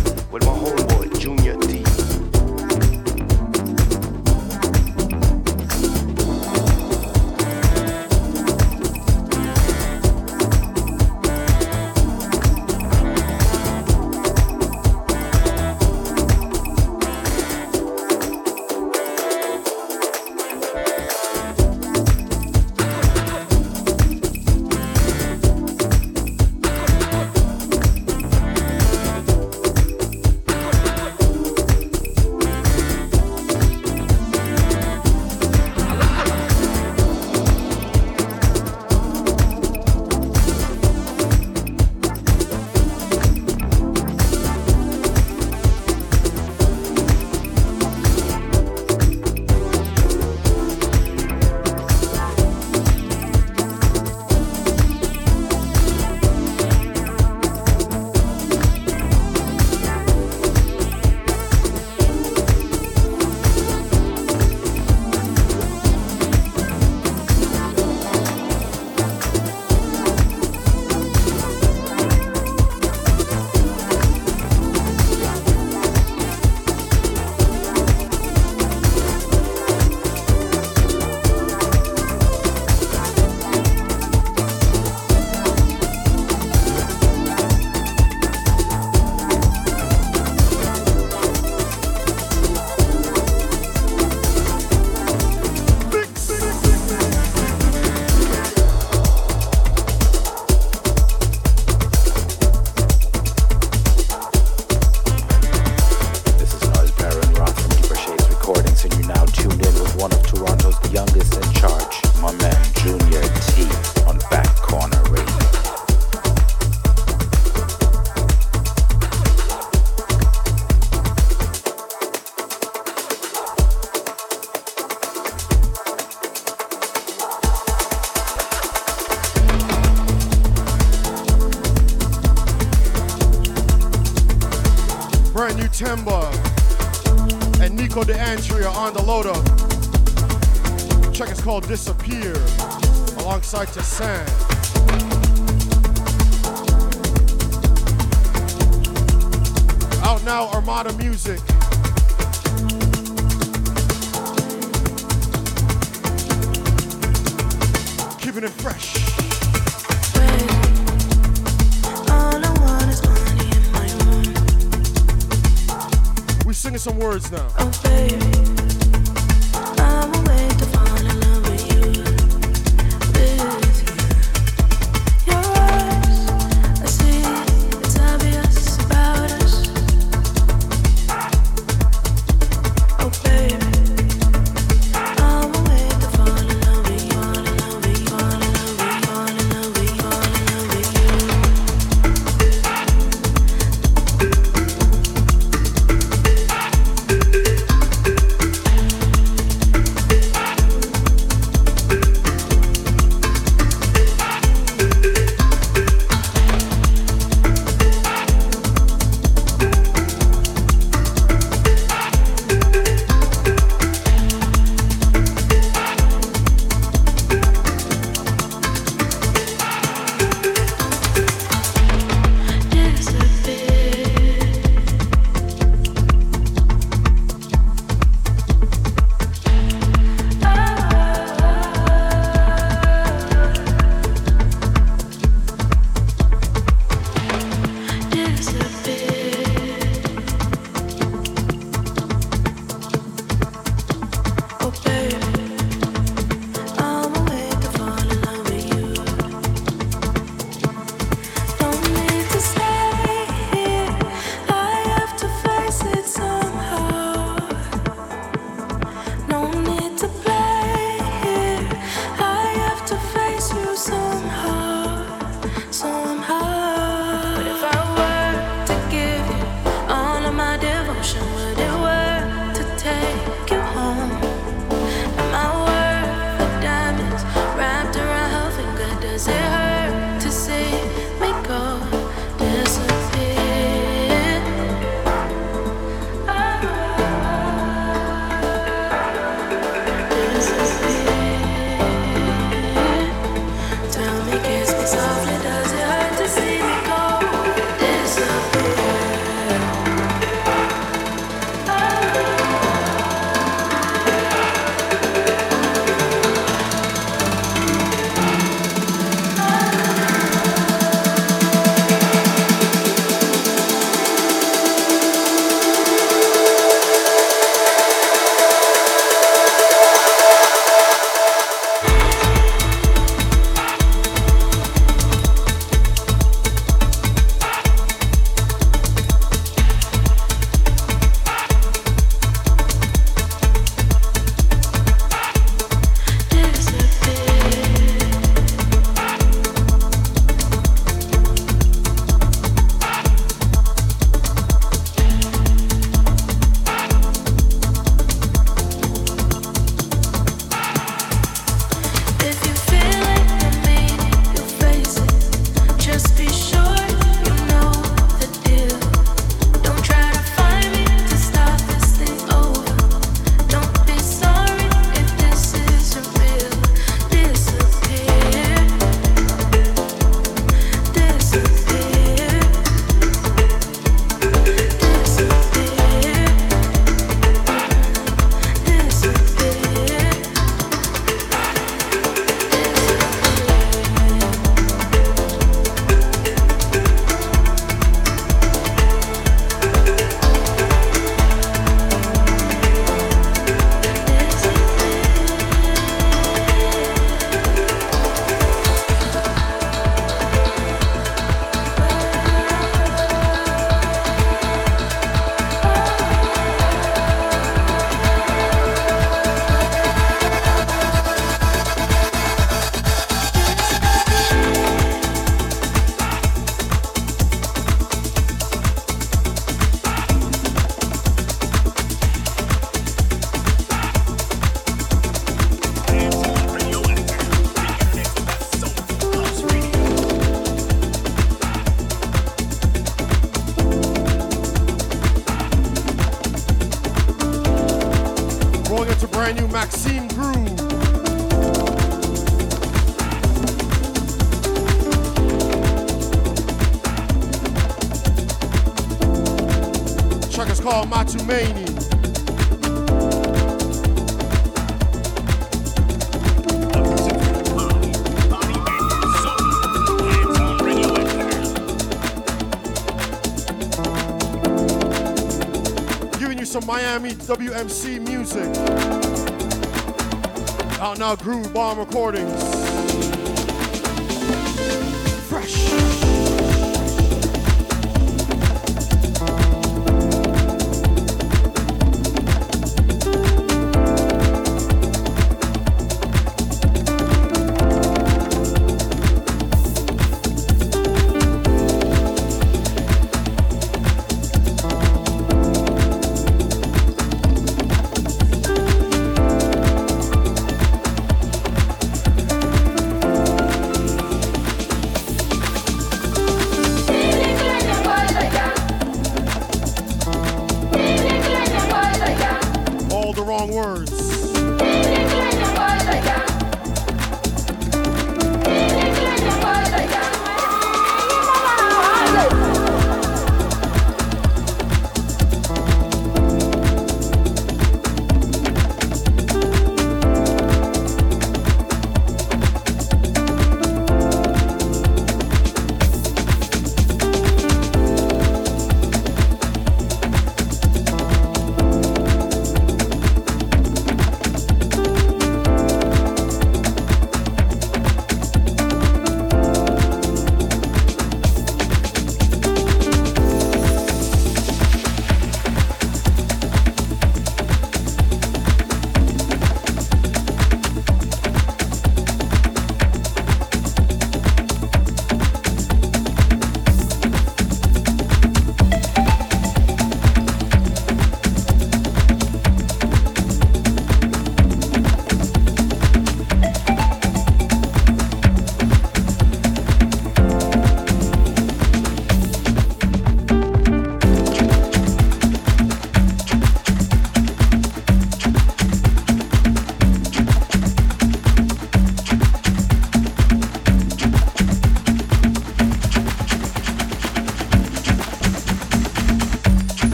WMC music. Out now, Groove Bomb Recordings.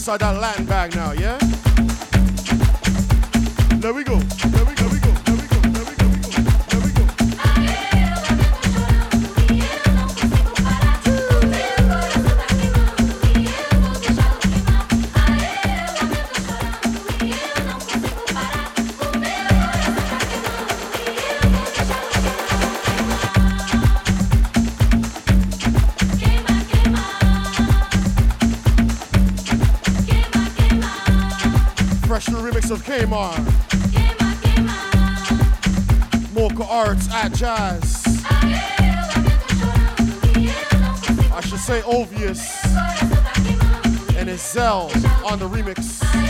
Inside that Latin bag now, yeah? There we go. There we go. There we go. There we go. Remix of Queimar. Mocha Arts Atjazz. I should say Obvious. And it's Ezel on the remix.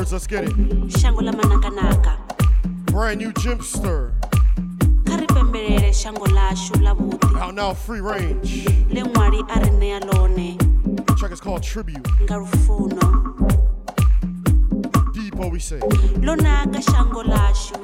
words, let's get it. shango la manakanaka Brand new Jimpster. kha ri pembelele shango lashu Out now, Freerange. le ṅwali a ri ṋea Track is called Tribute. nga lufuno Deep, what we say. ḽo naka shango lashu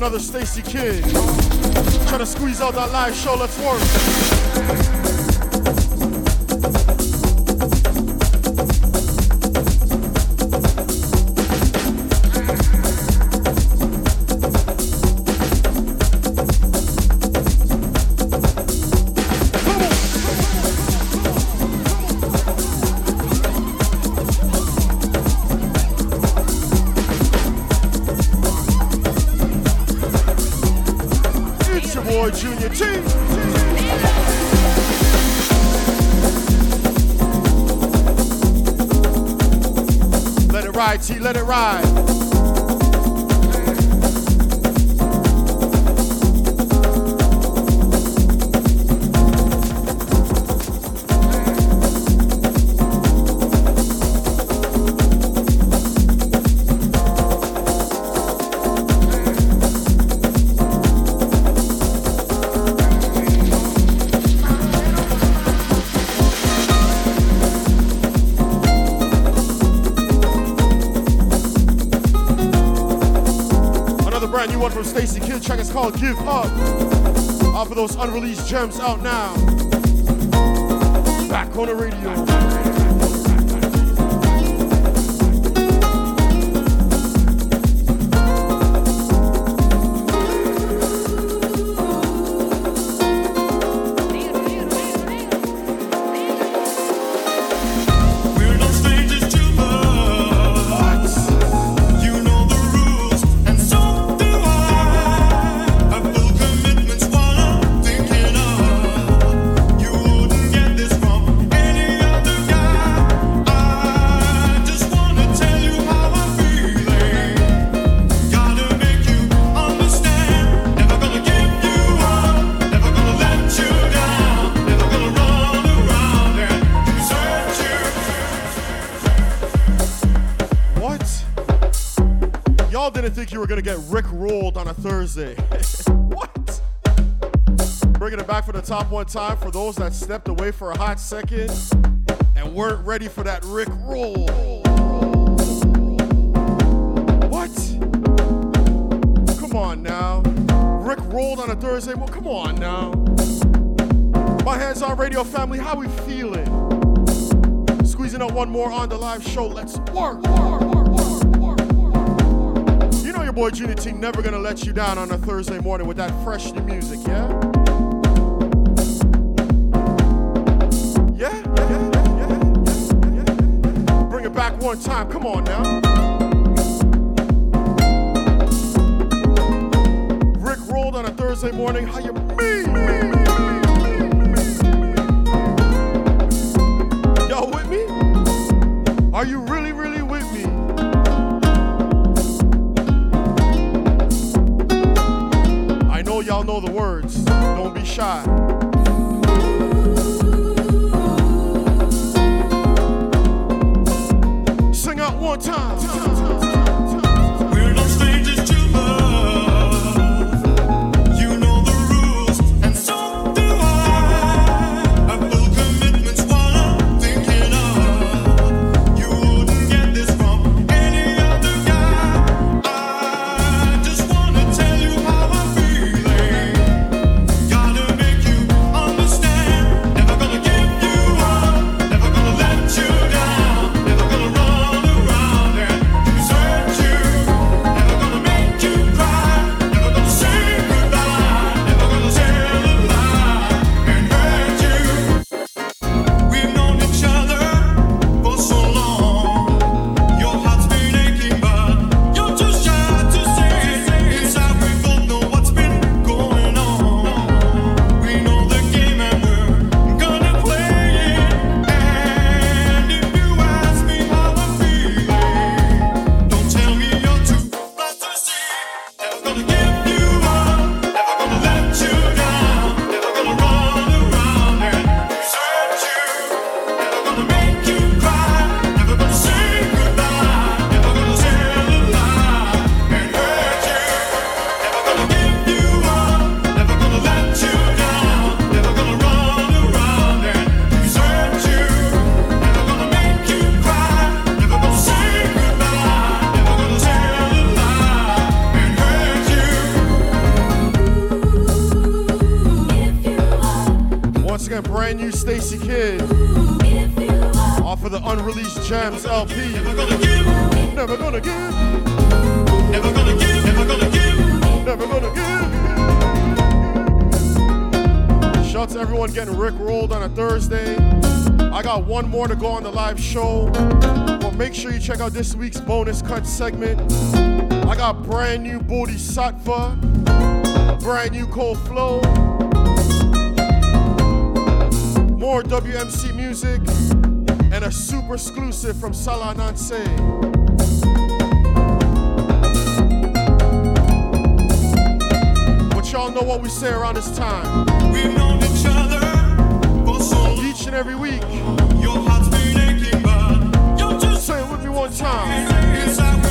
another Stacy Kidd. Trying to squeeze out that live show. Let's work. Called Give Up. Off of those unreleased gems out now. Back on the radio. Gonna get Rick rolled on a Thursday. what? Bringing it back for the top one time for those that stepped away for a hot second and weren't ready for that Rick roll. What? Come on now. Rick rolled on a Thursday. Well, come on now. My hands on radio family. How we feeling? Squeezing out one more on the live show. Let's work. Your boy Junior T never gonna let you down on a Thursday morning with that fresh new music, yeah? Yeah, yeah, yeah, yeah, yeah, yeah. Bring it back one time. Come on now. Rick rolled on a Thursday morning. How you one getting Rick rolled on a Thursday. I got one more to go on the live show. But make sure you check out this week's bonus cut segment. I got brand new Booty Boddhi Satva, brand new Cold Flow, more WMC music, and a super exclusive from Salah But y'all know what we say around this time and every week. Your heart's been aching, but you're just. saying it with me one time.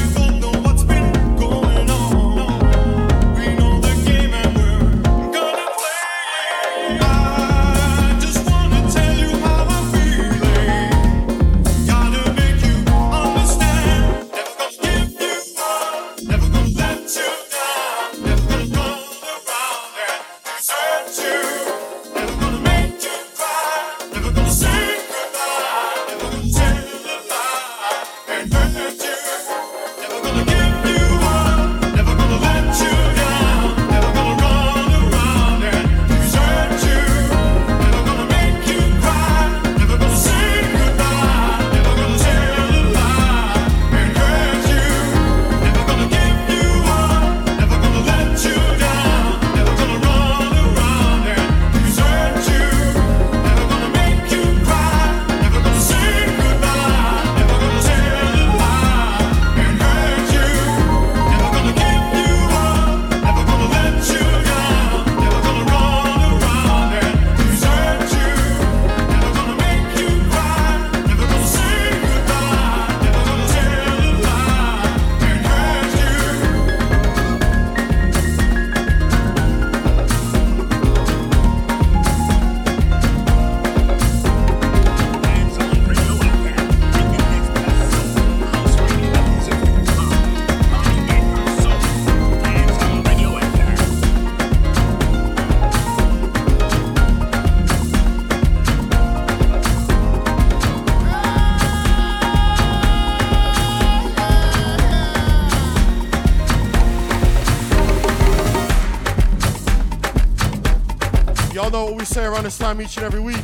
say around this time each and every week.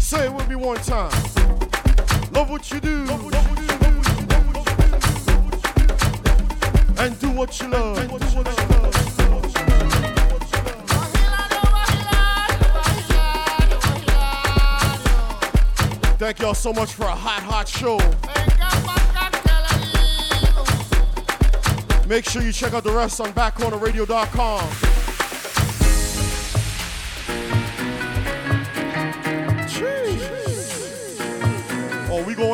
Say it with me one time. Love what you do. And do what you love. And do what you love. Thank y'all so much for a hot, hot show. Make sure you check out the rest on backcornerradio.com.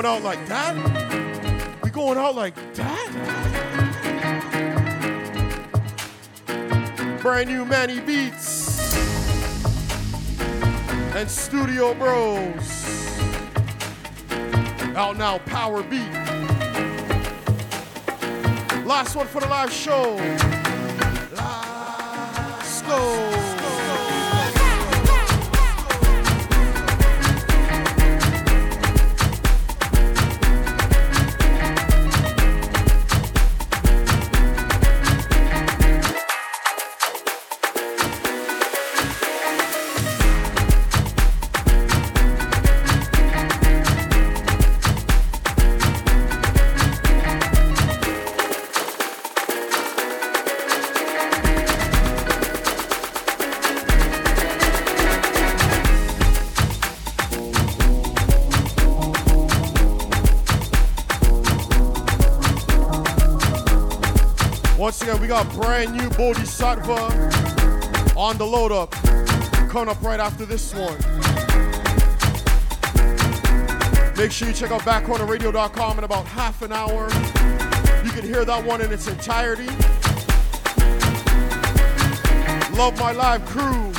out like that? We going out like that? Brand new Manny Beats and Studio Bros. Out now, Power Beat. Last one for the live show. Boddhi Satva on the load up. Coming up right after this one. Make sure you check out backcornerradio.com in about half an hour. You can hear that one in its entirety. Love my live crew.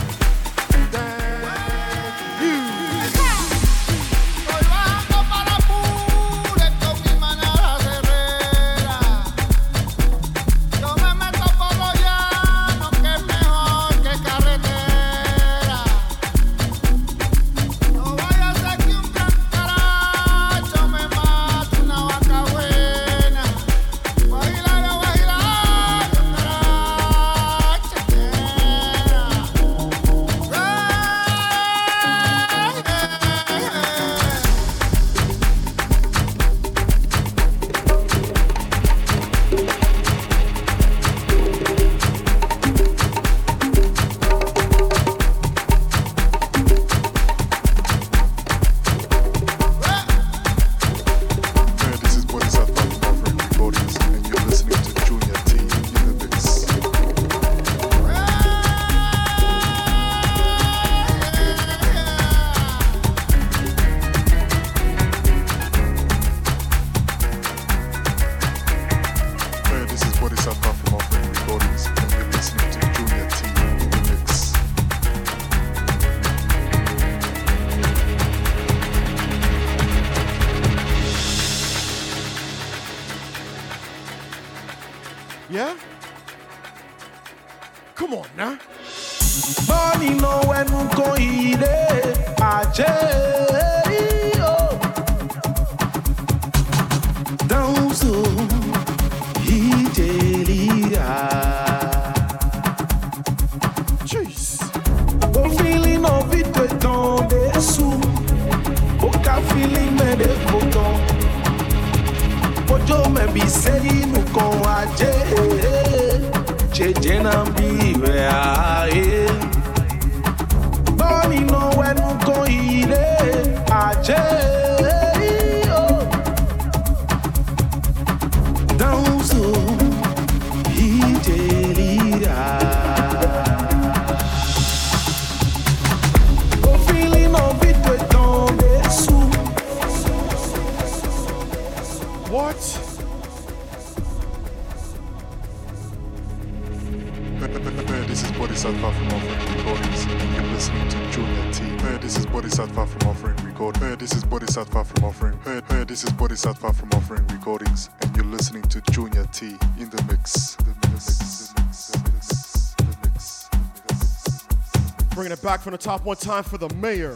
From the top one time for the mayor.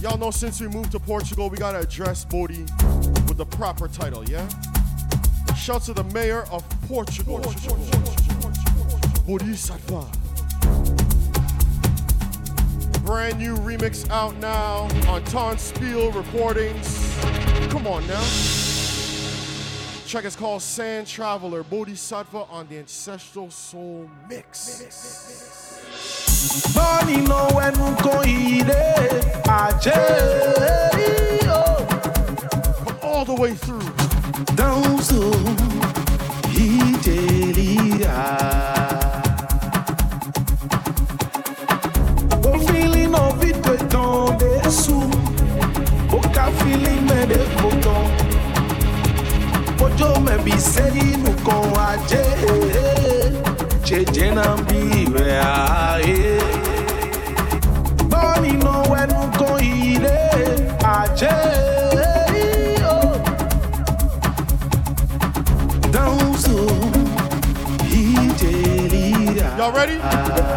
Y'all know since we moved to Portugal, we gotta address Boddhi with the proper title, yeah? Shout to the mayor of Portugal. Boddhi Satva. Brand new remix out now on Ton Spiel Recordings. Come on now. Track is called Sand Traveler Boddhi Satva on the Ancestral Soul Mix. Bọ́ọ̀nì ló ẹnu kan ìdè àjẹ́ o. All the way through. Dáhùn so ìjẹ́lìyà. waje ae aje Y'all ready? Uh,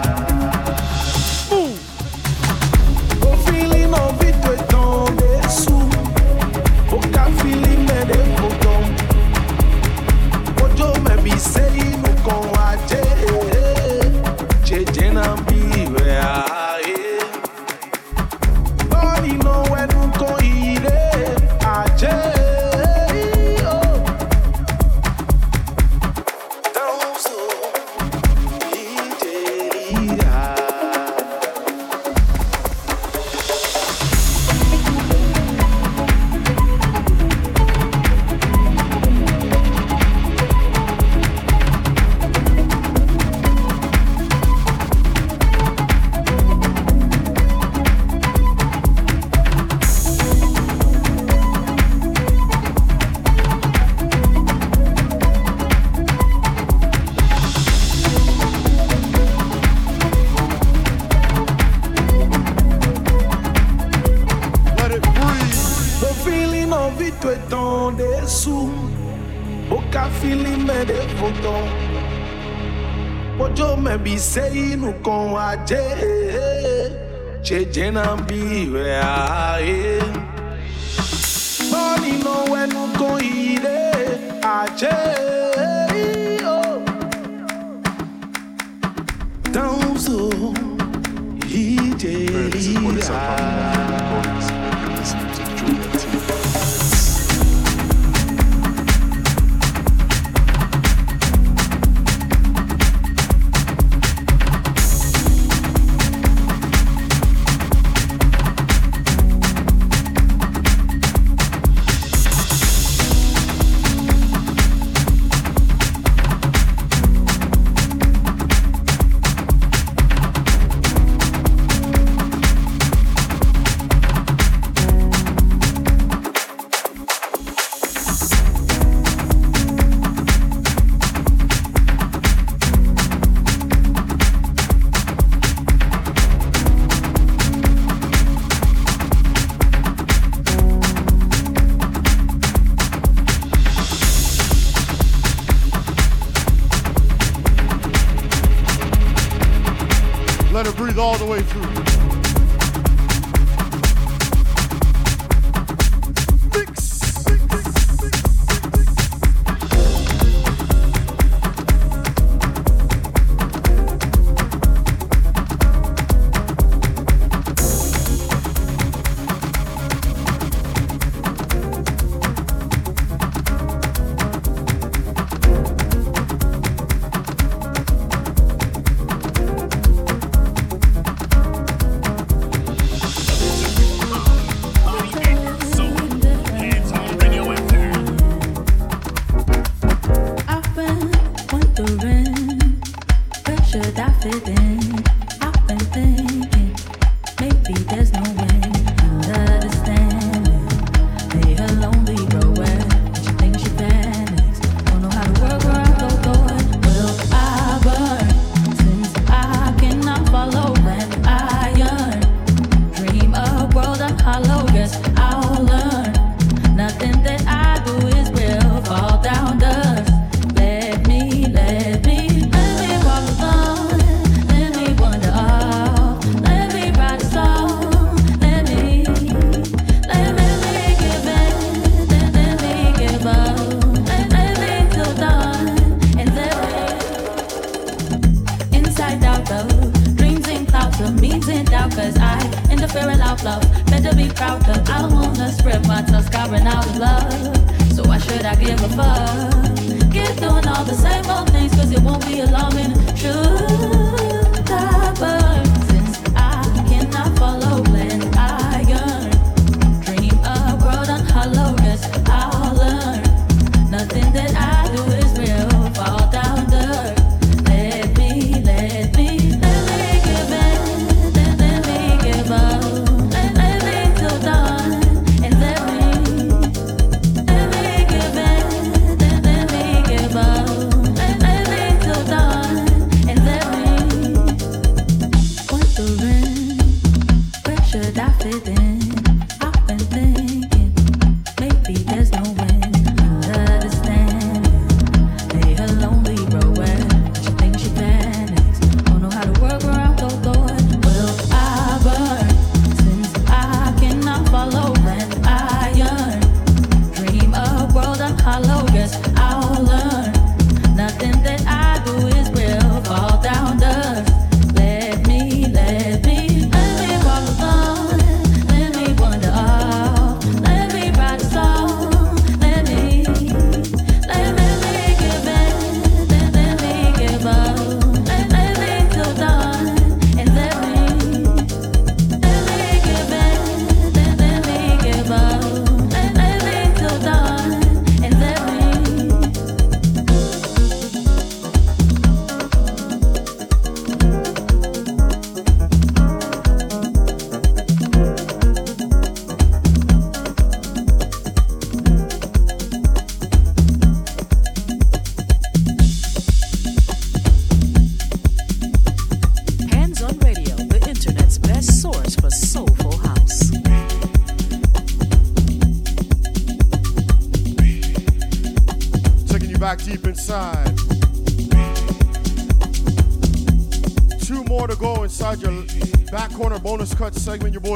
I'm be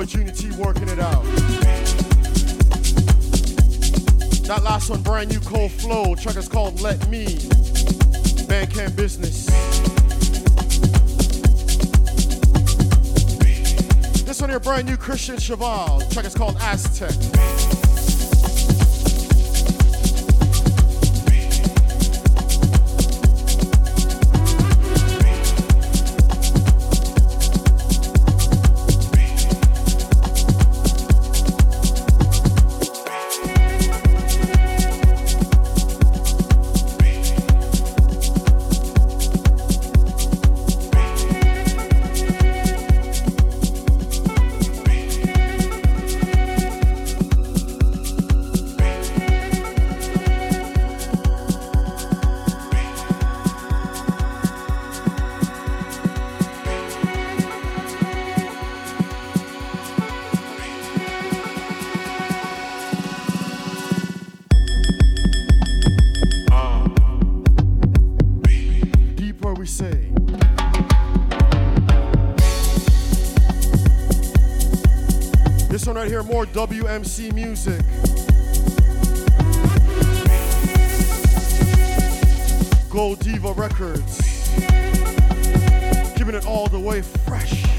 T working it out. That last one, brand new cold flow. Track is called Let Me. Bandcamp Business. This one here, brand new Christian Cheval. WMC music. Gold Diva Records. Giving it all the way fresh.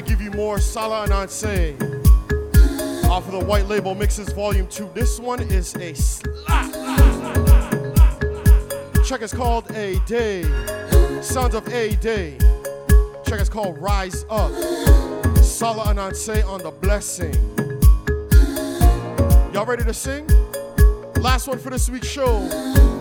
Gotta give you more Salah Ananse off of the White Label Mixes Volume 2. This one is a slap. Check is called A Day. Sounds of A Day. Check is called Rise Up. Salah Ananse on the blessing. Y'all ready to sing? Last one for this week's show.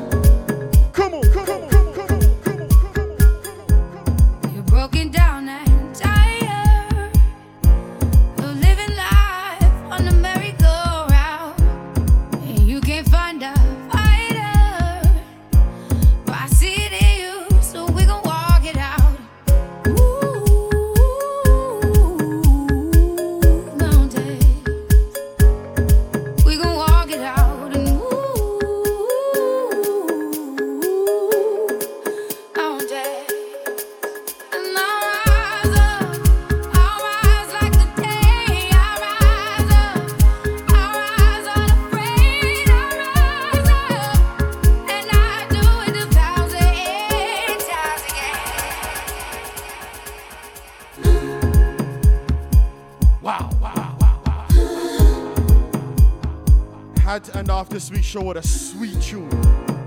Show with a sweet tune.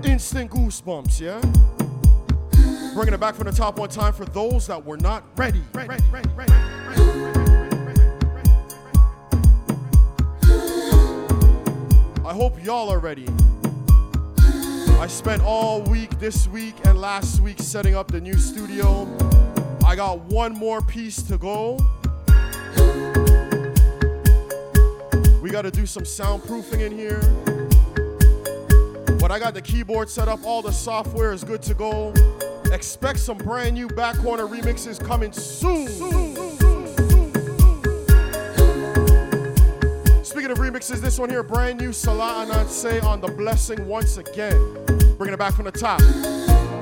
Instant goosebumps, yeah? Bringing it back from the top one time for those that were not ready. ready, ready, ready, I hope y'all are ready. I spent all week this week and last week setting up the new studio. I got one more piece to go. We got to do some soundproofing in here. But I got the keyboard set up, all the software is good to go. Expect some brand new back corner remixes coming soon. Speaking of remixes, this one here, brand new Salah Ananse on The Blessing once again. Bringing it back from the top.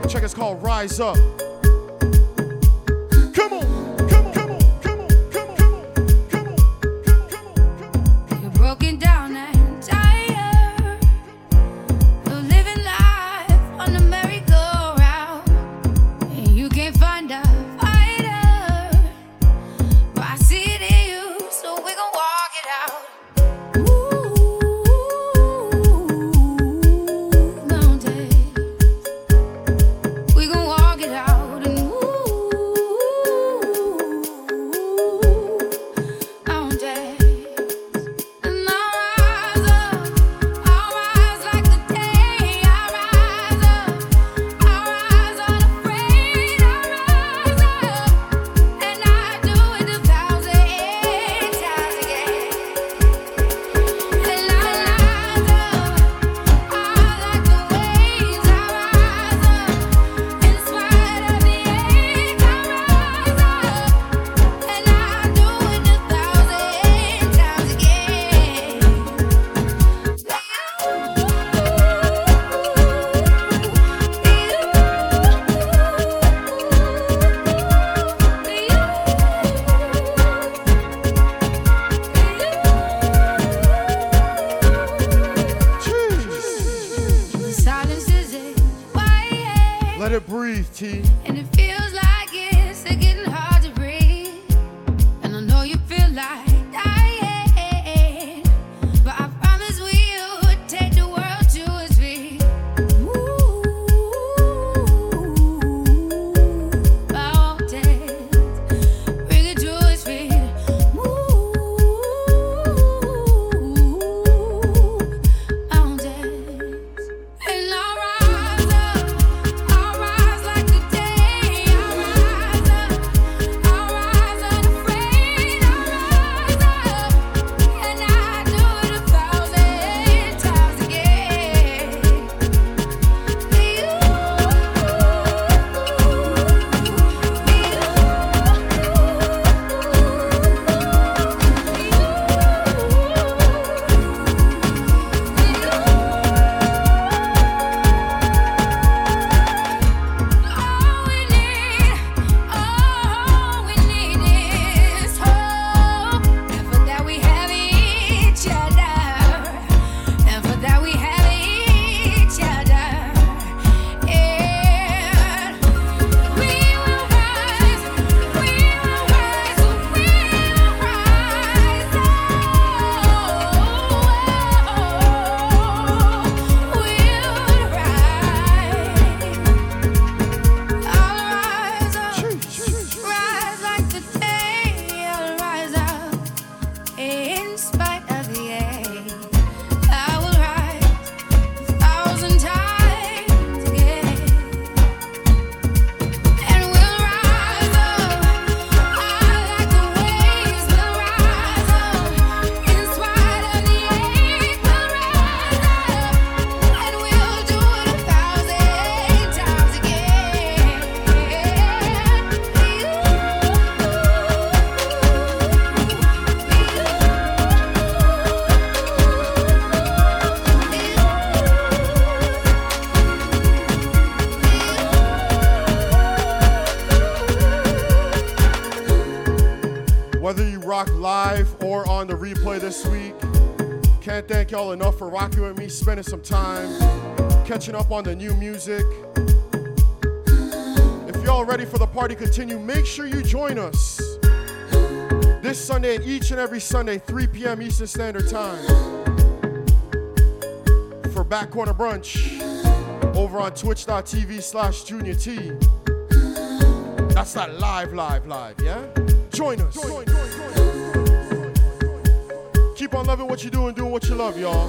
Check it's called Rise Up. Come on, rock live or on the replay this week, can't thank y'all enough for rocking with me, spending some time, catching up on the new music. If y'all ready for the party continue, make sure you join us this Sunday and each and every Sunday, 3 p.m. Eastern Standard Time. For Back Corner Brunch over on twitch.tv slash junior T. That's that live, live, live, yeah? Join us. Keep on loving what you do and doing what you love, y'all.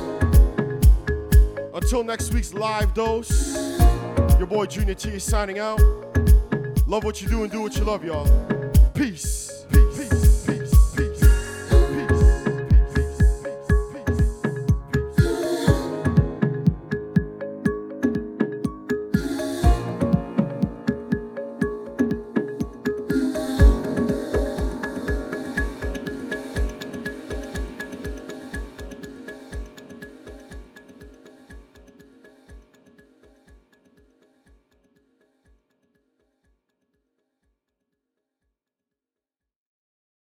Until next week's live dose, your boy Junior T is signing out. Love what you do and do what you love, y'all. Peace.